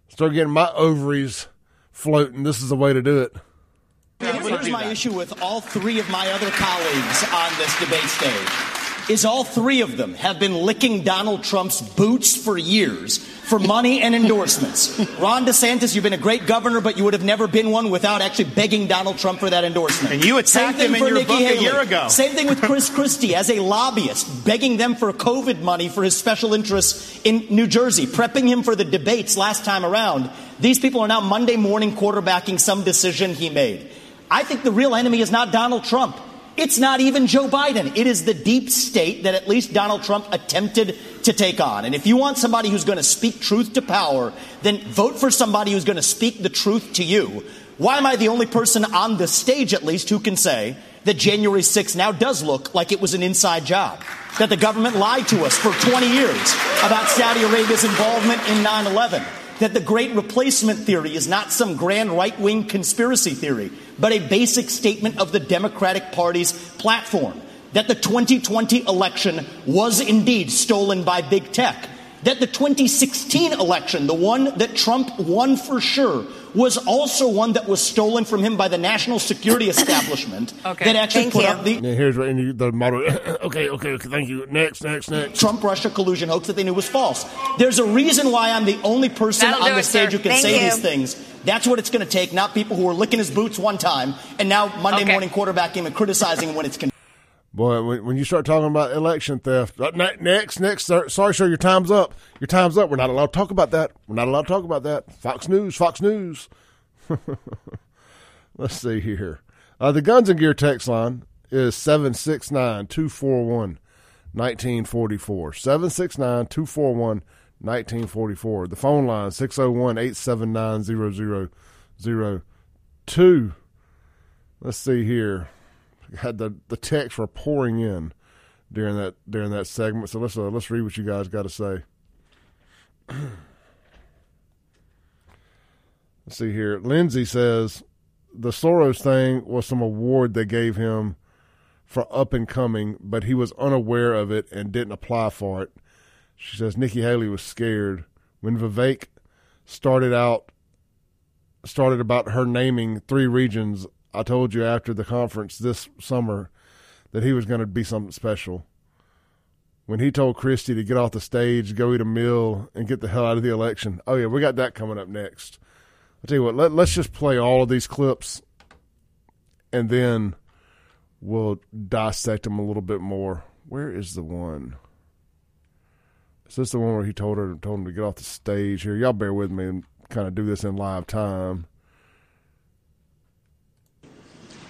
start getting my ovaries floating. This is the way to do it. Here's my issue with all three of my other colleagues on this debate stage is all three of them have been licking Donald Trump's boots for years for money and endorsements. Ron DeSantis, you've been a great governor, but you would have never been one without actually begging Donald Trump for that endorsement. And you attacked him in your Nikki book Haley. a year ago. Same thing with Chris Christie as a lobbyist, begging them for COVID money for his special interests in New Jersey, prepping him for the debates last time around. These people are now Monday morning quarterbacking some decision he made. I think the real enemy is not Donald Trump. It's not even Joe Biden. It is the deep state that at least Donald Trump attempted to take on. And if you want somebody who's going to speak truth to power, then vote for somebody who's going to speak the truth to you. Why am I the only person on the stage, at least, who can say that January 6th now does look like it was an inside job? That the government lied to us for 20 years about Saudi Arabia's involvement in 9 11? that the great replacement theory is not some grand right wing conspiracy theory, but a basic statement of the Democratic Party's platform. That the 2020 election was indeed stolen by big tech. That the 2016 election, the one that Trump won for sure, was also one that was stolen from him by the national security establishment okay. that actually thank put you. up the. Yeah, here's the model. okay, okay, okay, thank you. Next, next, next. Trump Russia collusion hoax that they knew was false. There's a reason why I'm the only person That'll on the it, stage sir. who can Thank say you. these things. That's what it's going to take, not people who are licking his boots one time and now Monday Okay. morning quarterbacking and criticizing when it's. Con- Boy, when, when you start talking about election theft, uh, next, next, sir, sorry, sir, your time's up. Your time's up. We're not allowed to talk about that. We're not allowed to talk about that. Fox News, Fox News. Let's see here. Uh, the Guns and Gear text line is 769 241 1944. 769 241 1944. The phone line 601 879 0002. Let's see here. Had the, the texts were pouring in during that during that segment. So let's uh, let's read what you guys got to say. Let's see here. Lindsay says the Soros thing was some award they gave him for up and coming, but he was unaware of it and didn't apply for it. She says Nikki Haley was scared when Vivek started out started about her naming three regions. I told you after the conference this summer that he was going to be something special. When he told Christie to get off the stage, go eat a meal, and get the hell out of the election. Oh, yeah, we got that coming up next. I'll tell you what, let, let's just play all of these clips and then we'll dissect them a little bit more. Where is the one? Is this the one where he told her told him to get off the stage here? Y'all bear with me and kind of do this in live time.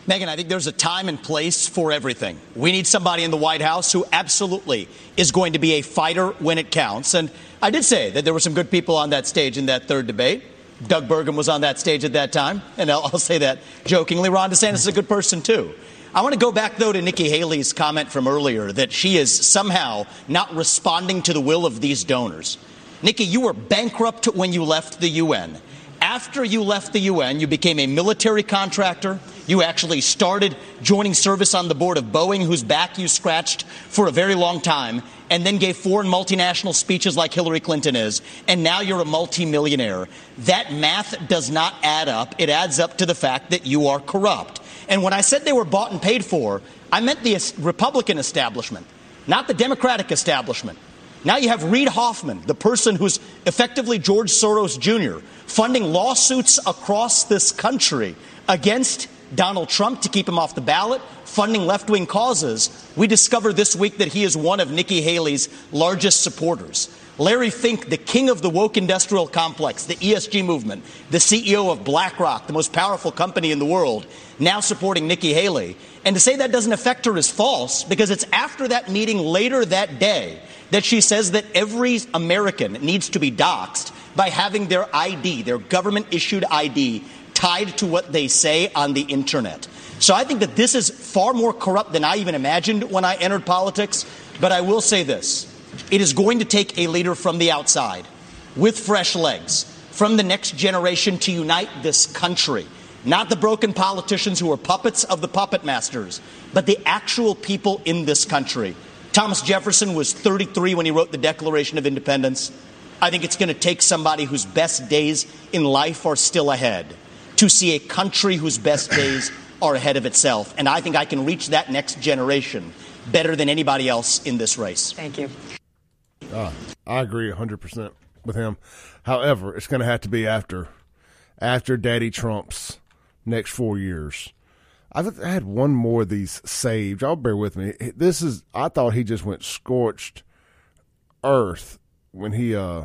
Megyn, I think there's a time and place for everything. We need somebody in the White House who absolutely is going to be a fighter when it counts. And I did say that there were some good people on that stage in that third debate. Doug Burgum was on that stage at that time, and I'll, I'll say that jokingly. Ron DeSantis is a good person, too. I want to go back, though, to Nikki Haley's comment from earlier that she is somehow not responding to the will of these donors. Nikki, you were bankrupt when you left the UN. After you left the UN, you became a military contractor. You actually started joining service on the board of Boeing, whose back you scratched for a very long time, and then gave foreign multinational speeches like Hillary Clinton is, and now you're a multimillionaire. That math does not add up. It adds up to the fact that you are corrupt. And when I said they were bought and paid for, I meant the Republican establishment, not the Democratic establishment. Now you have Reid Hoffman, the person who's effectively George Soros Jr., funding lawsuits across this country against Donald Trump to keep him off the ballot, funding left wing causes. We discovered this week that he is one of Nikki Haley's largest supporters. Larry Fink, the king of the woke industrial complex, the ESG movement, the CEO of BlackRock, the most powerful company in the world, now supporting Nikki Haley. And to say that doesn't affect her is false because it's after that meeting later that day that she says that every American needs to be doxxed by having their ID, their government issued ID, tied to what they say on the internet. So I think that this is far more corrupt than I even imagined when I entered politics. But I will say this it is going to take a leader from the outside with fresh legs from the next generation to unite this country. Not the broken politicians who are puppets of the puppet masters, but the actual people in this country. Thomas Jefferson was 33 when he wrote the Declaration of Independence. I think it's going to take somebody whose best days in life are still ahead to see a country whose best days are ahead of itself. And I think I can reach that next generation better than anybody else in this race. Thank you. Uh, I agree 100% with him. However, it's going to have to be after after Daddy Trump's next four years. I've had one more of these saved. Y'all bear with me. This is I thought he just went scorched earth when he uh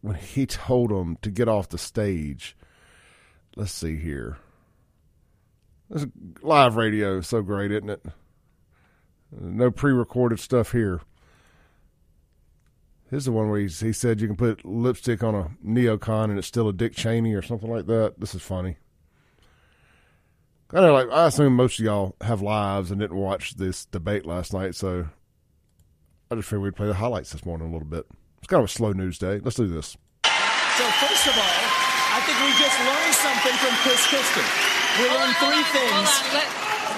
when he told him to get off the stage. Let's see here. This live radio is so great, isn't it? No pre-recorded stuff here. This is the one where he said you can put lipstick on a neocon and it's still a Dick Cheney or something like that. This is funny. I know, like I assume most of y'all have lives and didn't watch this debate last night, so I just figured we'd play the highlights this morning a little bit. It's kind of a slow news day. Let's do this. So first of all, I think we just learned something from Chris Christie. We learned three things.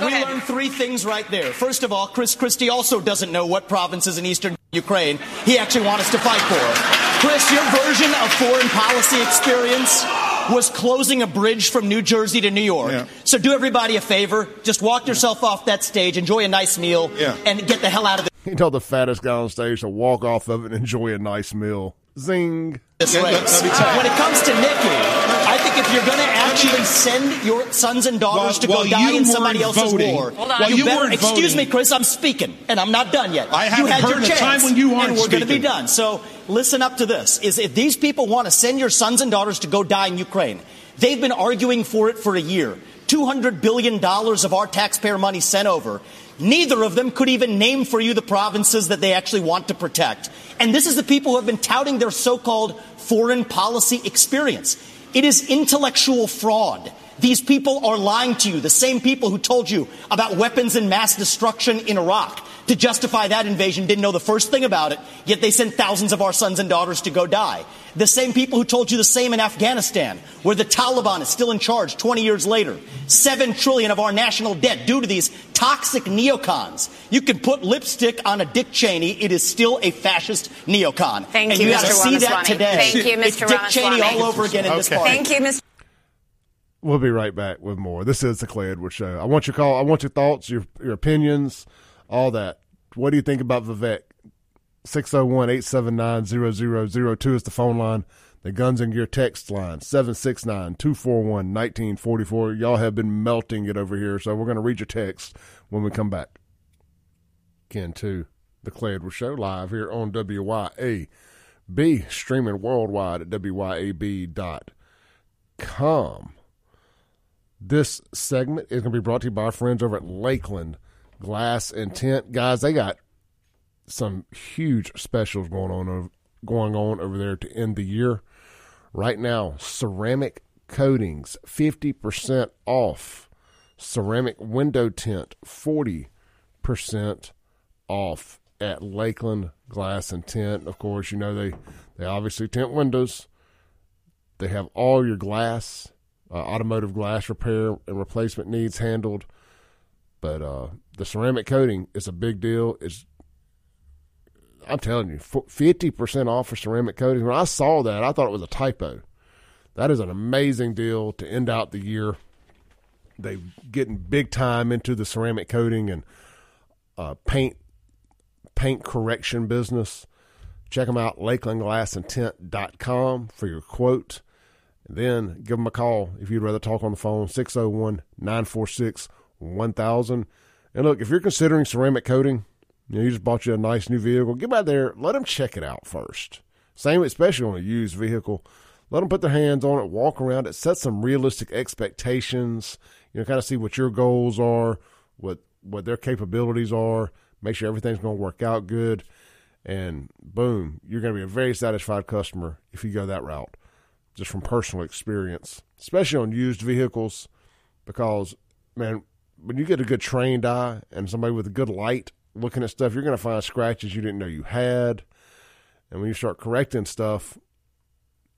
We ahead. learned three things right there. First of all, Chris Christie also doesn't know what provinces in eastern Ukraine he actually wants us to fight for. Chris, your version of foreign policy experience was closing a bridge from New Jersey to New York. Yeah. So do everybody a favor. Just walk yourself off that stage, enjoy a nice meal, yeah. and get the hell out of the. He told the fattest guy on stage to walk off of it and enjoy a nice meal. Zing. This race. When it comes to Nikki, I think if you're going to actually send your sons and daughters to go die in somebody else's voting, war, you, you better, excuse me, Chris, I'm speaking, and I'm not done yet. I haven't you had heard your chance, time when you aren't and we're going to be done. So listen up to this: is if these people want to send your sons and daughters to go die in Ukraine, they've been arguing for it for a year. $200 billion of our taxpayer money sent over. Neither of them could even name for you the provinces that they actually want to protect. And this is the people who have been touting their so called foreign policy experience. It is intellectual fraud. These people are lying to you, the same people who told you about weapons and mass destruction in Iraq to justify that invasion didn't know the first thing about it, yet they sent thousands of our sons and daughters to go die. The same people who told you the same in Afghanistan, where the Taliban is still in charge 20 years later. Seven trillion of our national debt due to these toxic neocons. You can put lipstick on a Dick Cheney, it is still a fascist neocon. Thank and you, you Mr. see that today. Thank you, Mr. It's Dick Cheney all over again in okay. this party. Thank you, Mr. We'll be right back with more. This is the Clay Edwards Show. I want your call. I want your thoughts, your your opinions, all that. What do you think about Vivek? 601-879-0002 is the phone line. The Guns and Gear text line, 769-241-1944. Y'all have been melting it over here, so we're going to read your text when we come back. Again, to the Clay Edwards Show, live here on WYAB, streaming worldwide at WYAB.com. This segment is going to be brought to you by our friends over at Lakeland Glass and Tint Guys, they got some huge specials going on over, going on over there to end the year. Right now, ceramic coatings 50% off. Ceramic window tint 40% off at Lakeland Glass and Tint. Of course, you know they they obviously tint windows. They have all your glass uh, automotive glass repair and replacement needs handled. But uh, the ceramic coating is a big deal. It's I'm telling you, fifty percent off for ceramic coating. When I saw that, I thought it was a typo. That is an amazing deal to end out the year. They getting big time into the ceramic coating and uh, paint paint correction business. Check them out, lakelandglassandtint.com for your quote. And then give them a call if you'd rather talk on the phone, 601 946 1000. And look, if you're considering ceramic coating, you, know, you just bought you a nice new vehicle, get out there, let them check it out first. Same, especially on a used vehicle. Let them put their hands on it, walk around it, set some realistic expectations, you know, kind of see what your goals are, what what their capabilities are, make sure everything's going to work out good. And boom, you're going to be a very satisfied customer if you go that route just from personal experience, especially on used vehicles, because man, when you get a good trained eye and somebody with a good light looking at stuff, you're going to find scratches you didn't know you had, and when you start correcting stuff,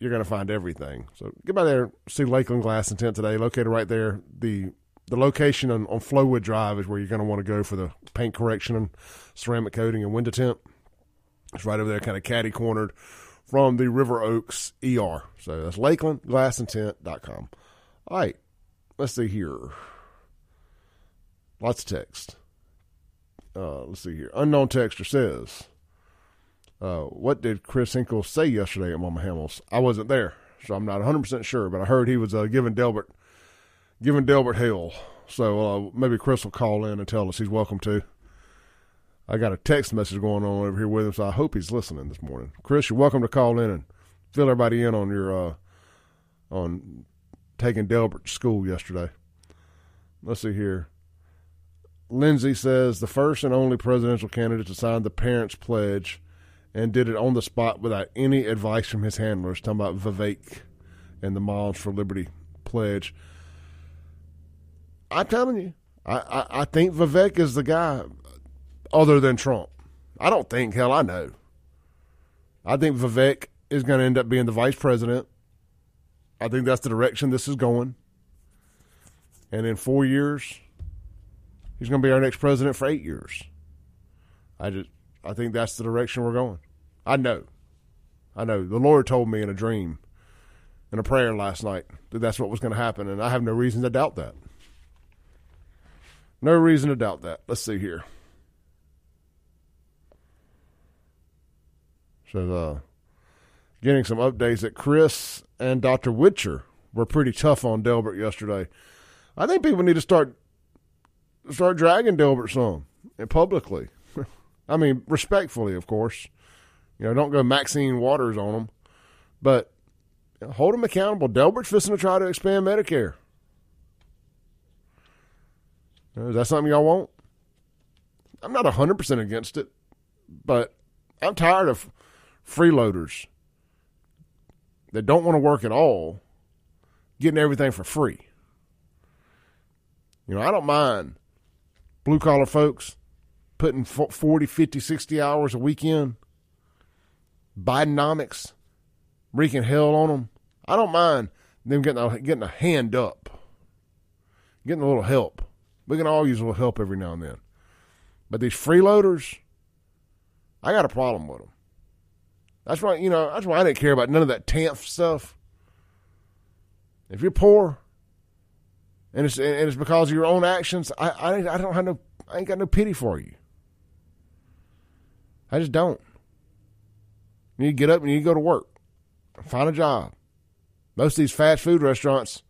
you're going to find everything. So get by there, see Lakeland Glass and Tint today, located right there. The the location on, on Flowwood Drive is where you're going to want to go for the paint correction and ceramic coating and window tint. It's right over there, kind of catty cornered from the River Oaks ER. So that's lakelandglassandtint.com. All right, let's see here. Lots of text. Uh, let's see here. Unknown texter says, uh, "What did Chris Hinkle say yesterday at Mama Hamil's? I wasn't there, so I'm not 100 percent sure, but I heard he was uh, giving Delbert giving Delbert hell. So uh, maybe Chris will call in and tell us he's welcome to." I got a text message going on over here with him, so I hope he's listening this morning. Chris, you're welcome to call in and fill everybody in on your uh, on taking Delbert to school yesterday. Let's see here. Lindsay says the first and only presidential candidate to sign the parents' pledge and did it on the spot without any advice from his handlers. Talking about Vivek and the Moms for Liberty pledge. I'm telling you, I, I, I think Vivek is the guy other than Trump. I don't think, hell, I know. I think Vivek is going to end up being the vice president. I think that's the direction this is going. And in four years, he's going to be our next president for eight years. I just, I think that's the direction we're going. I know. I know. The Lord told me in a dream, in a prayer last night, that that's what was going to happen, and I have no reason to doubt that. No reason to doubt that. Let's see here. So, uh, getting some updates that Chris and Dr. Witcher were pretty tough on Delbert yesterday. I think people need to start start dragging Delbert some and publicly. I mean, respectfully, of course. You know, don't go Maxine Waters on them, but hold them accountable. Delbert's fixing to try to expand Medicare. Is that something y'all want? I'm not 100% against it, but I'm tired of freeloaders that don't want to work at all getting everything for free. You know, I don't mind blue collar folks putting 40, 50, 60 hours a weekend, Bidenomics, wreaking hell on them. I don't mind them getting a, getting a hand up, getting a little help. We can all use a little help every now and then. But these freeloaders, I got a problem with them. That's why you know that's why I didn't care about none of that TANF stuff. If you're poor, and it's and it's because of your own actions. I I, I don't have no I ain't got no pity for you. I just don't. You need to get up and you need to go to work, find a job. Most of these fast food restaurants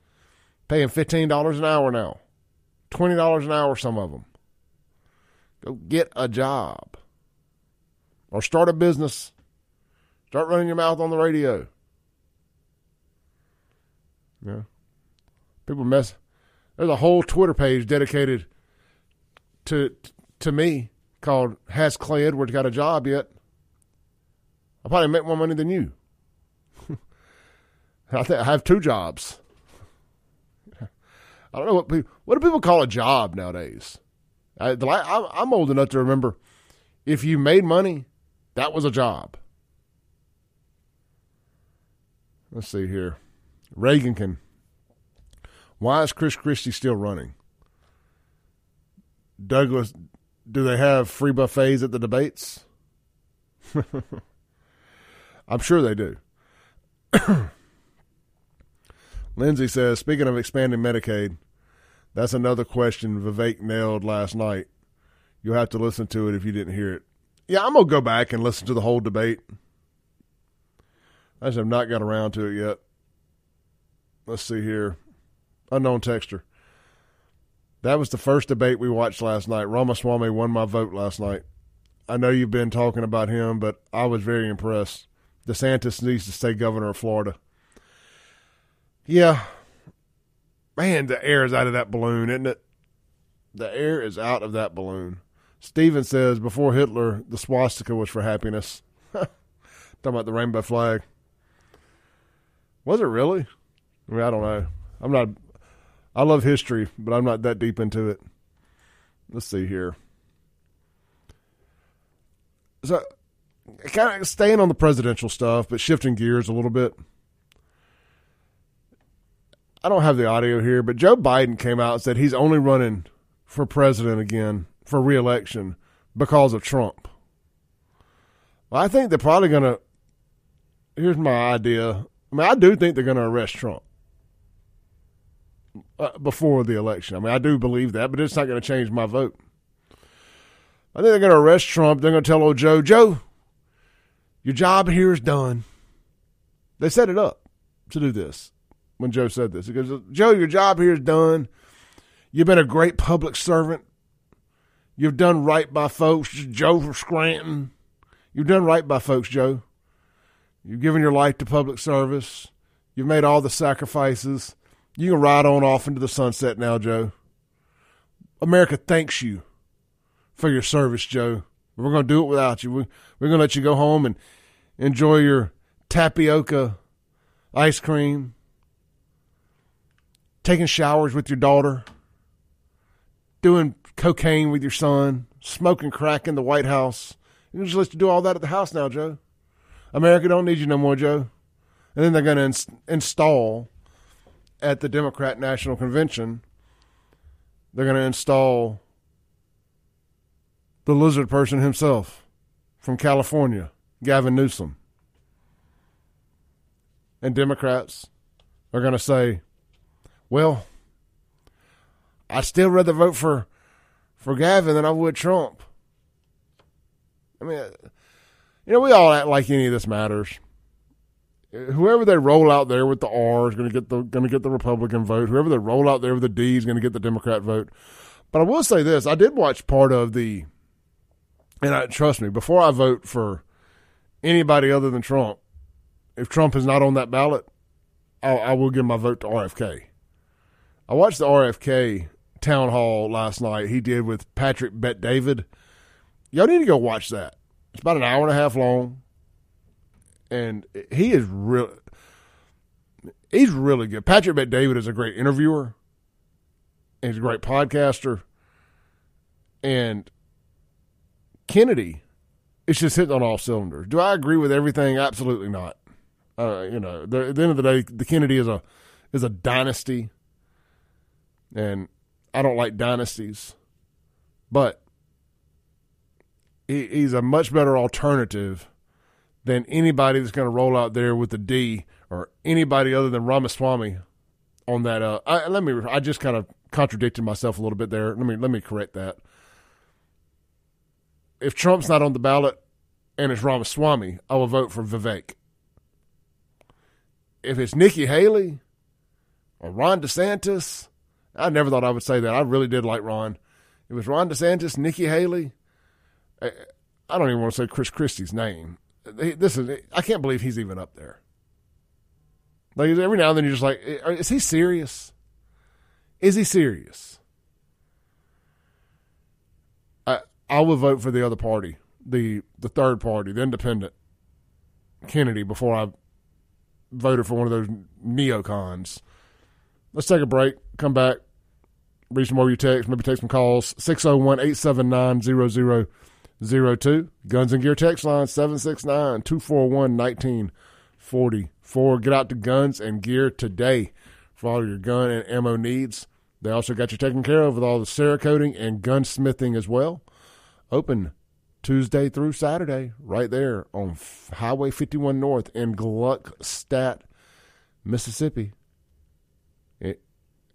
paying fifteen dollars an hour now, twenty dollars an hour. Some of them. Go get a job, or start a business. Start running your mouth on the radio. Yeah. People mess. There's a whole Twitter page dedicated to to me called Has Clay Edwards Got a Job Yet? I probably make more money than you. I think I have two jobs. I don't know what people, what do people call a job nowadays. I, I'm old enough to remember if you made money, that was a job. Let's see here. Reagan can. Why is Chris Christie still running? Douglas, do they have free buffets at the debates? I'm sure they do. Lindsay says, speaking of expanding Medicaid, that's another question Vivek nailed last night. You'll have to listen to it if you didn't hear it. Yeah, I'm going to go back and listen to the whole debate. I just have not got around to it yet. Let's see here. Unknown texture. That was the first debate we watched last night. Ramaswamy won my vote last night. I know you've been talking about him, but I was very impressed. DeSantis needs to stay governor of Florida. Yeah. Man, the air is out of that balloon, isn't it? The air is out of that balloon. Steven says before Hitler, the swastika was for happiness. Talking about the rainbow flag. Was it really? I mean, I don't know. I'm not I love history, but I'm not that deep into it. Let's see here. So, kind of staying on the presidential stuff, but shifting gears a little bit. I don't have the audio here, but Joe Biden came out and said he's only running for president again for reelection because of Trump. Well, I think they're probably going to. Here's my idea. I mean, I do think they're going to arrest Trump uh, before the election. I mean, I do believe that, but it's not going to change my vote. I think they're going to arrest Trump. They're going to tell old Joe, Joe, your job here is done. They set it up to do this when Joe said this. He goes, Joe, your job here is done. You've been a great public servant. You've done right by folks. Joe from Scranton. You've done right by folks, Joe. You've given your life to public service. You've made all the sacrifices. You can ride on off into the sunset now, Joe. America thanks you for your service, Joe. We're going to do it without you. We're going to let you go home and enjoy your tapioca ice cream, taking showers with your daughter, doing cocaine with your son, smoking crack in the White House. You just let you do all that at the house now, Joe. America don't need you no more, Joe. And then they're going to ins- install at the Democrat National Convention, they're going to install the lizard person himself from California, Gavin Newsom. And Democrats are going to say, well, I'd still rather vote for for Gavin than I would Trump. I mean, you know, we all act like any of this matters whoever they roll out there with the R is going to get the going to get the Republican vote. Whoever they roll out there with the D is going to get the Democrat vote. But I will say this: I did watch part of the, and I, trust me, before I vote for anybody other than Trump, if Trump is not on that ballot, I'll, I will give my vote to RFK. I watched the RFK town hall last night. He did with Patrick Bet David. Y'all need to go watch that. It's about an hour and a half long and he is real. He's really good. Patrick Bet David is a great interviewer. He's a great podcaster, and Kennedy is just hitting on all cylinders. Do I agree with everything? Absolutely not. Uh, you know, the, at the end of the day, the Kennedy is a is a dynasty, and I don't like dynasties, but he, he's a much better alternative than anybody that's going to roll out there with the D or anybody other than Ramaswamy on that. Uh, I, let me. I just kind of contradicted myself a little bit there. Let me let me correct that. If Trump's not on the ballot and it's Ramaswamy, I will vote for Vivek. If it's Nikki Haley or Ron DeSantis, I never thought I would say that. I really did like Ron. It was Ron DeSantis, Nikki Haley. I don't even want to say Chris Christie's name. This is I can't believe he's even up there. Like every now and then you're just like, eh, is he serious? Is he serious? I I would vote for the other party, the the third party, the independent Kennedy before I voted for one of those neocons. Let's take a break. Come back. Read some more of your texts. Maybe take some calls. 601 879 0002. Guns and Gear text line 769 241 1944. Get out to Guns and Gear today for all your gun and ammo needs. They also got you taken care of with all the Cerakoting and gunsmithing as well. Open Tuesday through Saturday right there on Highway 51 North in Gluckstadt, Mississippi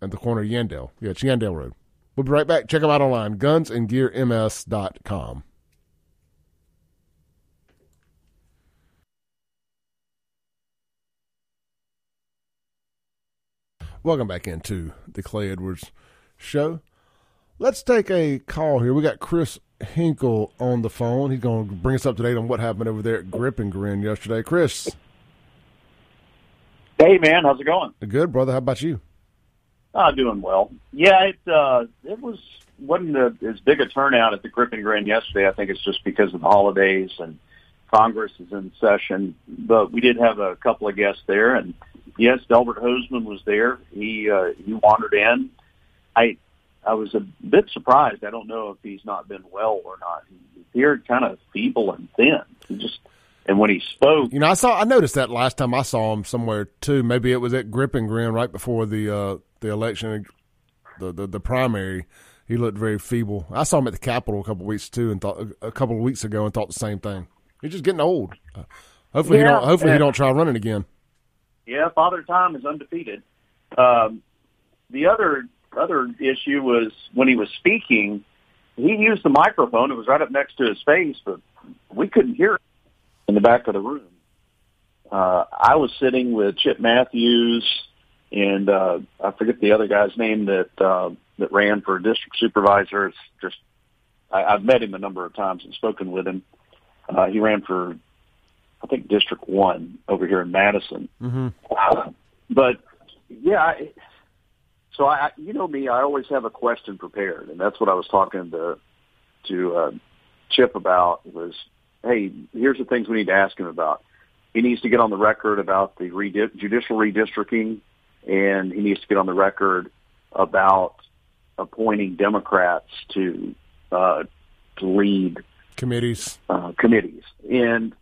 at the corner of Yandell. Yeah, it's Yandell Road. We'll be right back. Check them out online, gunsandgearms.com. Welcome back into the Clay Edwards Show. Let's take a call here. We got Chris Hinkle on the phone. He's going to bring us up to date on what happened over there at Grip and Grin yesterday. Chris. Hey, man. How's it going? Good, brother. How about you? Uh, doing well. Yeah, it uh, it was wasn't a, as big a turnout at the Grip and Grin yesterday. I think it's just because of the holidays and Congress is in session. But we did have a couple of guests there, and yes, Delbert Hosemann was there. He uh, he wandered in. I I was a bit surprised. I don't know if he's not been well or not. He appeared kind of feeble and thin. He just and when he spoke, you know, I saw I noticed that last time I saw him somewhere too. Maybe it was at Grip and Grin right before the uh, the election, the, the the primary. He looked very feeble. I saw him at the Capitol a couple of weeks too, and thought a couple of weeks ago, and thought the same thing. He's just getting old. Uh, hopefully, yeah, he don't. Hopefully, he don't try running again. Yeah, Father Time is undefeated. Um, the other other issue was when he was speaking, he used the microphone. It was right up next to his face, but we couldn't hear it in the back of the room. Uh, I was sitting with Chip Matthews and uh, I forget the other guy's name that uh, that ran for district supervisor. It's just I, I've met him a number of times and spoken with him. Uh, he ran for I think District One over here in Madison. Mm-hmm. Uh, but yeah, I, so I you know me, I always have a question prepared, and that's what I was talking to to uh, Chip about was, hey, here's the things we need to ask him about. He needs to get on the record about the redi- judicial redistricting and he needs to get on the record about appointing Democrats to uh, to lead committees. Uh, committees, and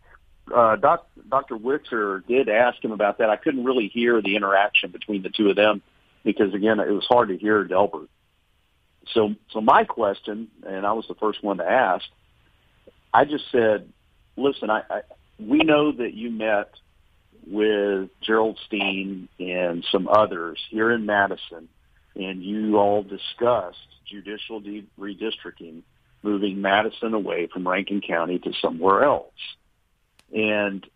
uh, Doc, Dr. Witzer did ask him about that. I couldn't really hear the interaction between the two of them because, again, it was hard to hear Delbert. So, so my question, and I was the first one to ask, I just said, "Listen, I, I we know that you met with Gerald Steen and some others here in Madison, and you all discussed judicial de- redistricting, moving Madison away from Rankin County to somewhere else. And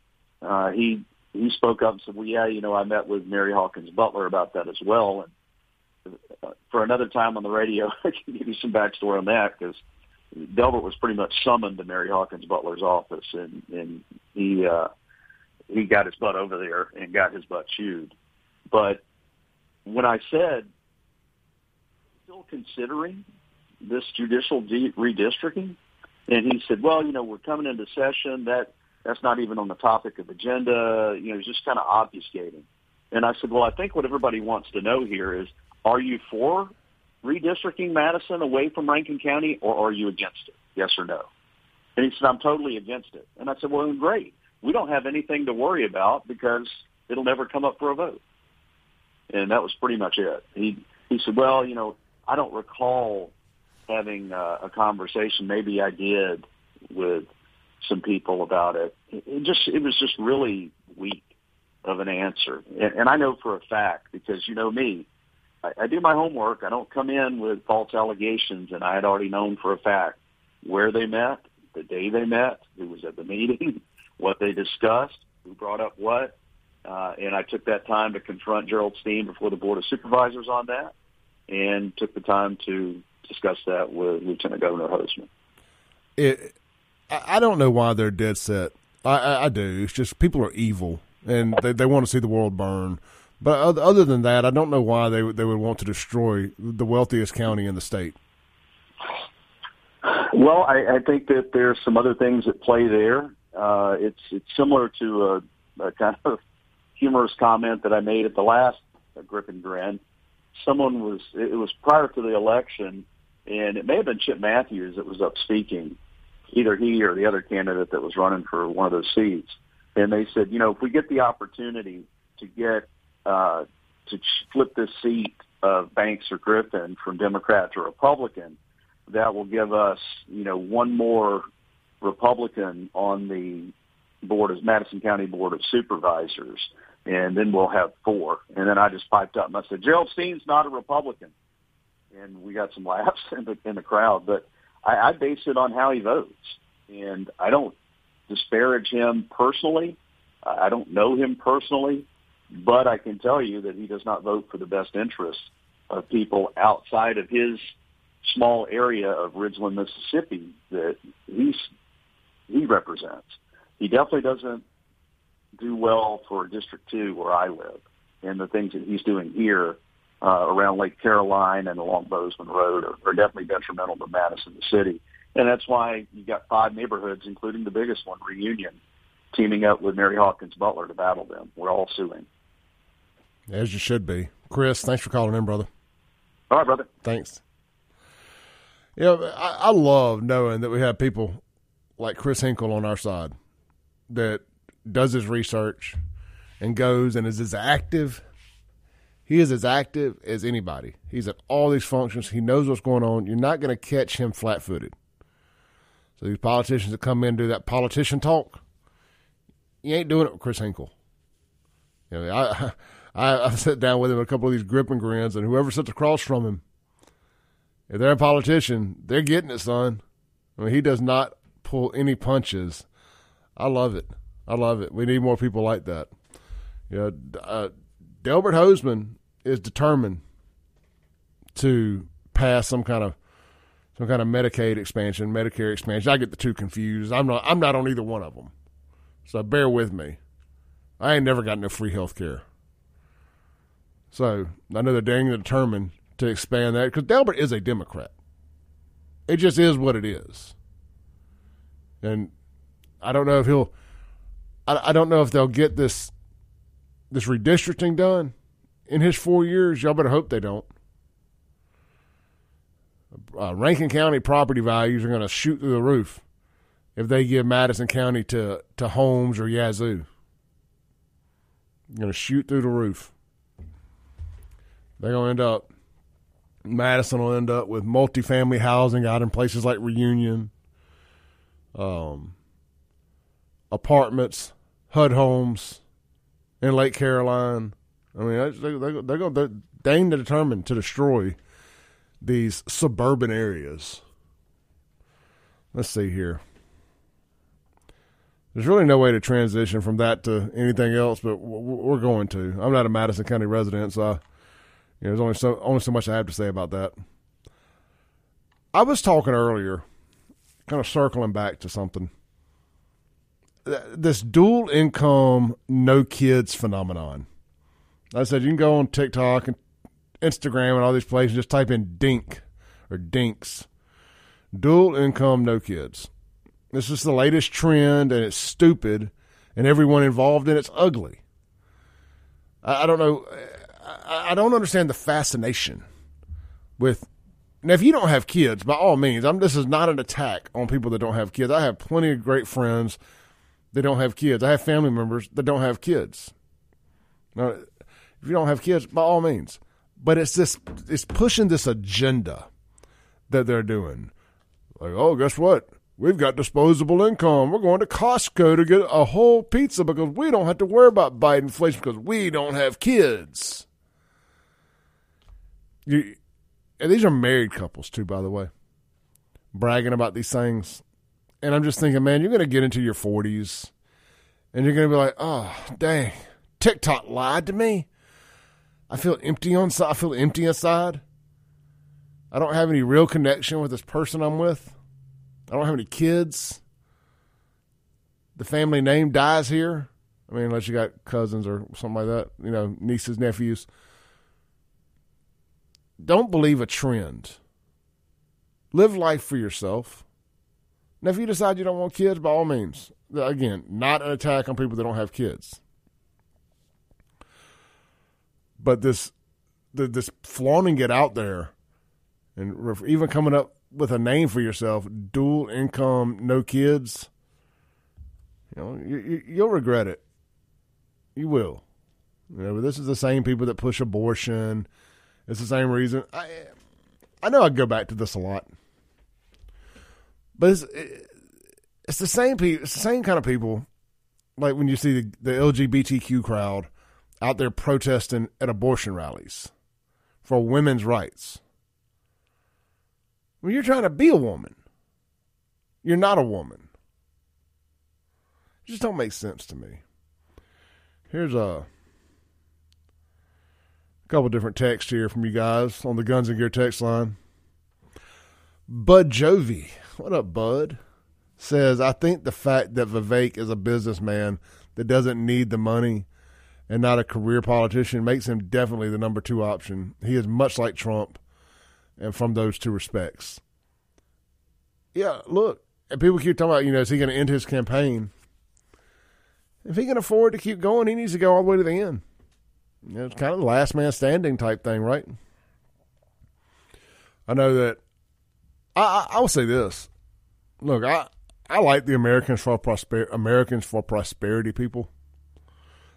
uh, he he spoke up and said, "Well, yeah, you know, I met with Mary Hawkins Butler about that as well." And uh, for another time on the radio, I can give you some backstory on that because Delbert was pretty much summoned to Mary Hawkins Butler's office, and and he uh, he got his butt over there and got his butt chewed. But when I said, still considering this judicial de- redistricting, and he said, well, you know, we're coming into session. That that's not even on the topic of agenda. You know, he's just kind of obfuscating. And I said, well, I think what everybody wants to know here is, are you for redistricting Madison away from Rankin County, or are you against it? Yes or no? And he said, I'm totally against it. And I said, well, great we don't have anything to worry about because it'll never come up for a vote. And that was pretty much it. He he said, well, you know, I don't recall having uh, a conversation. Maybe I did with some people about it. It just it was just really weak. of an answer. And, and I know for a fact because you know me, I, I do my homework. I don't come in with false allegations, and I had already known for a fact where they met, the day they met, who was at the meeting, what they discussed, who brought up what. Uh, and I took that time to confront Gerald Steen before the Board of Supervisors on that and took the time to discuss that with Lieutenant Governor Hosemann. It, I don't know why they're dead set. I, I, I do. It's just people are evil and they, they want to see the world burn. But other, than that, I don't know why they they would want to destroy the wealthiest county in the state. Well, I, I think that there's some other things at play there. Uh, it's it's similar to a, a kind of humorous comment that I made at the last Grip and Grin. Someone was it was prior to the election, and it may have been Chip Matthews that was up speaking, either he or the other candidate that was running for one of those seats. And they said, you know, if we get the opportunity to get uh, to flip this seat of Banks or Griffin from Democrat to Republican, that will give us, you know, one more Republican on the board of Madison County Board of Supervisors, and then we'll have four. And then I just piped up and I said, Gerald Steen's not a Republican, and we got some laughs in the in the crowd. But I, I base it on how he votes, and I don't disparage him personally. I don't know him personally, but I can tell you that he does not vote for the best interests of people outside of his small area of Ridgeland, Mississippi that he's he represents. He definitely doesn't do well for District Two where I live, and the things that he's doing here uh, around Lake Caroline and along Bozeman Road are, are definitely detrimental to Madison, the city. And that's why you got five neighborhoods, including the biggest one, Reunion, teaming up with Mary Hawkins Butler to battle them. We're all suing. As you should be. Chris, thanks for calling in, brother. All right, brother. Thanks. You know, I, I love knowing that we have people like Chris Hinkle on our side that does his research and goes and is as active. He is as active as anybody. He's at all these functions. He knows what's going on. You're not going to catch him flat footed. So these politicians that come in and do that politician talk, you ain't doing it with Chris Hinkle. You know, I, I I sat down with him a couple of these grip and grins, and whoever sits across from him, if they're a politician, they're getting it, son. I mean, he does not pull any punches. I love it. I love it. We need more people like that. You know, uh, Delbert Hosemann is determined to pass some kind of some kind of Medicaid expansion, Medicare expansion. I get the two confused. I'm not. I'm not on either one of them. So bear with me. I ain't never got no free health care. So I know they're dang determined to expand that because Delbert is a Democrat. It just is what it is. And I don't know if he'll. I, I don't know if they'll get this this redistricting done in his four years. Y'all better hope they don't. Uh, Rankin County property values are going to shoot through the roof if they give Madison County to, to Holmes or Yazoo. Going to shoot through the roof. They're going to end up, Madison will end up with multifamily housing out in places like Reunion, um, apartments, HUD homes in Lake Caroline. I mean, they, they, they're going they're dang determined to destroy these suburban areas. Let's see here. There's really no way to transition from that to anything else, but we're going to. I'm not a Madison County resident, so I, you know, there's only so only so much I have to say about that. I was talking earlier, kind of circling back to something. This dual income, no kids phenomenon. I said you can go on TikTok and Instagram and all these places, and just type in DINK or DINKS. Dual income, no kids. This is the latest trend, and it's stupid, and everyone involved in it's ugly. I, I don't know. I, I, don't understand the fascination with. Now, if you don't have kids, by all means, I'm, this is not an attack on people that don't have kids. I have plenty of great friends that don't have kids. I have family members that don't have kids. Now, if you don't have kids, by all means, but it's this it's pushing this agenda that they're doing. Like, oh, guess what? We've got disposable income. We're going to Costco to get a whole pizza because we don't have to worry about Biden inflation because we don't have kids. You, and these are married couples too, by the way, bragging about these things. And I'm just thinking, man, you're going to get into your 40s and you're going to be like, oh, dang, TikTok lied to me. I feel empty on I feel empty inside. I don't have any real connection with this person I'm with. I don't have any kids. The family name dies here. I mean, unless you got cousins or something like that, you know, nieces, nephews. Don't believe a trend. Live life for yourself. Now, if you decide you don't want kids, by all means, again, not an attack on people that don't have kids. But this, this flaunting it out there, and even coming up with a name for yourself, dual income, no kids, you know, you, you, will regret it. You will. You know, but this is the same people that push abortion. It's the same reason. I, I know I go back to this a lot, but it's it's the same people. It's the same kind of people. Like when you see the, the LGBTQ crowd out there protesting at abortion rallies for women's rights. Well, you're trying to be a woman. You're not a woman. It just don't make sense to me. Here's a couple different texts here from you guys on the Guns and Gear text line. Bud Jovi, what up, Bud? Says, I think the fact that Vivek is a businessman that doesn't need the money and not a career politician makes him definitely the number two option. He is much like Trump and from those two respects. Yeah, look, and people keep talking about, you know, is he going to end his campaign? If he can afford to keep going, he needs to go all the way to the end. You know, it's kind of the last man standing type thing, right? I know that. I, I, I will say this. Look, I I like the Americans for prosper Americans for Prosperity people,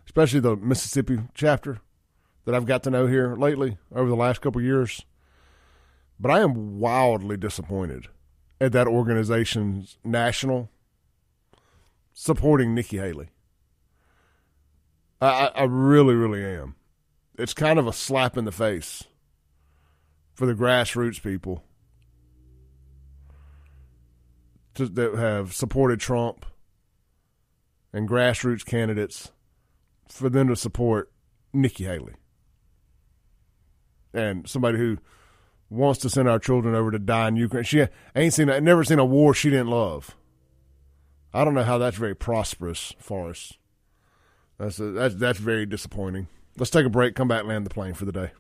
especially the Mississippi chapter that I've got to know here lately over the last couple years. But I am wildly disappointed at that organization's national supporting Nikki Haley. I, I really, really am. It's kind of a slap in the face for the grassroots people to, that have supported Trump and grassroots candidates for them to support Nikki Haley and somebody who wants to send our children over to die in Ukraine. She ain't seen, never seen a war she didn't love. I don't know how that's very prosperous for us. That's a, that's that's very disappointing. Let's take a break. Come back, land the plane for the day.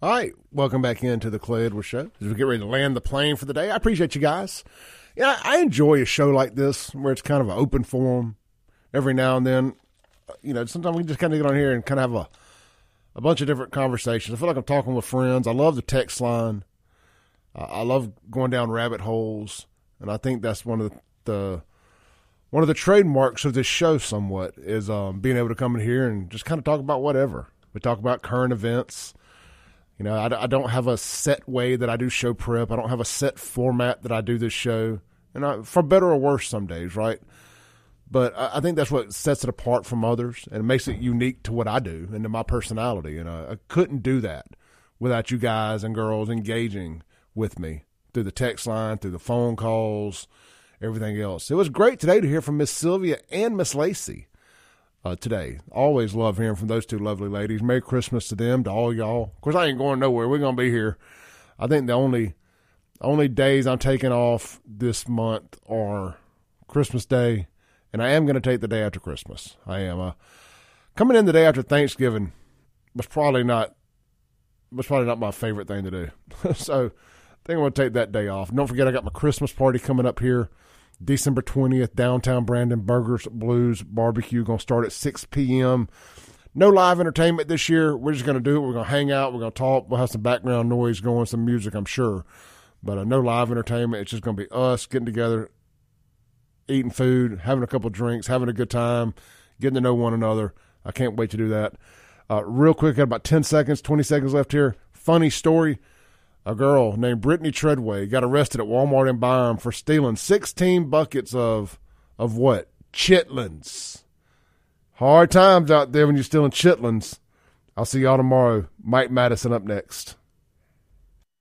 All right, welcome back into the Clay Edwards Show as we get ready to land the plane for the day. I appreciate you guys. Yeah, I enjoy a show like this where it's kind of an open forum. Every now and then, you know, sometimes we just kind of get on here and kind of have a a bunch of different conversations. I feel like I'm talking with friends. I love the text line. I love going down rabbit holes, and I think that's one of the, the one of the trademarks of this show. Somewhat is um, being able to come in here and just kind of talk about whatever. We talk about current events. You know, I, I don't have a set way that I do show prep. I don't have a set format that I do this show, and I, for better or worse, some days, right? But I, I think that's what sets it apart from others and makes it unique to what I do and to my personality. And I, I couldn't do that without you guys and girls engaging with me through the text line, through the phone calls, everything else. It was great today to hear from Miss Sylvia and Miss Lacey uh, today. Always love hearing from those two lovely ladies. Merry Christmas to them, to all y'all. Of course, I ain't going nowhere. We're gonna be here. I think the only only days I'm taking off this month are Christmas Day, and I am to take the day after Christmas. I am. Uh, coming in the day after Thanksgiving was probably not was probably not my favorite thing to do. so I think I'm to take that day off. Don't forget, I got my Christmas party coming up here December 20th, downtown Brandon Burgers Blues Barbecue. Going to start at 6 p.m. No live entertainment this year. We're just going to do it. We're going to hang out. We're going to talk. We'll have some background noise going, some music, I'm sure. But uh, no live entertainment. It's just going to be us getting together, eating food, having a couple drinks, having a good time, getting to know one another. I can't wait to do that. Uh, real quick, got about 10 seconds, 20 seconds left here. funny story. A girl named Brittany Treadway got arrested at Walmart in Byram for stealing 16 buckets of of what? Chitlins. Hard times out there when you're stealing chitlins. I'll see y'all tomorrow. Mike Madison up next.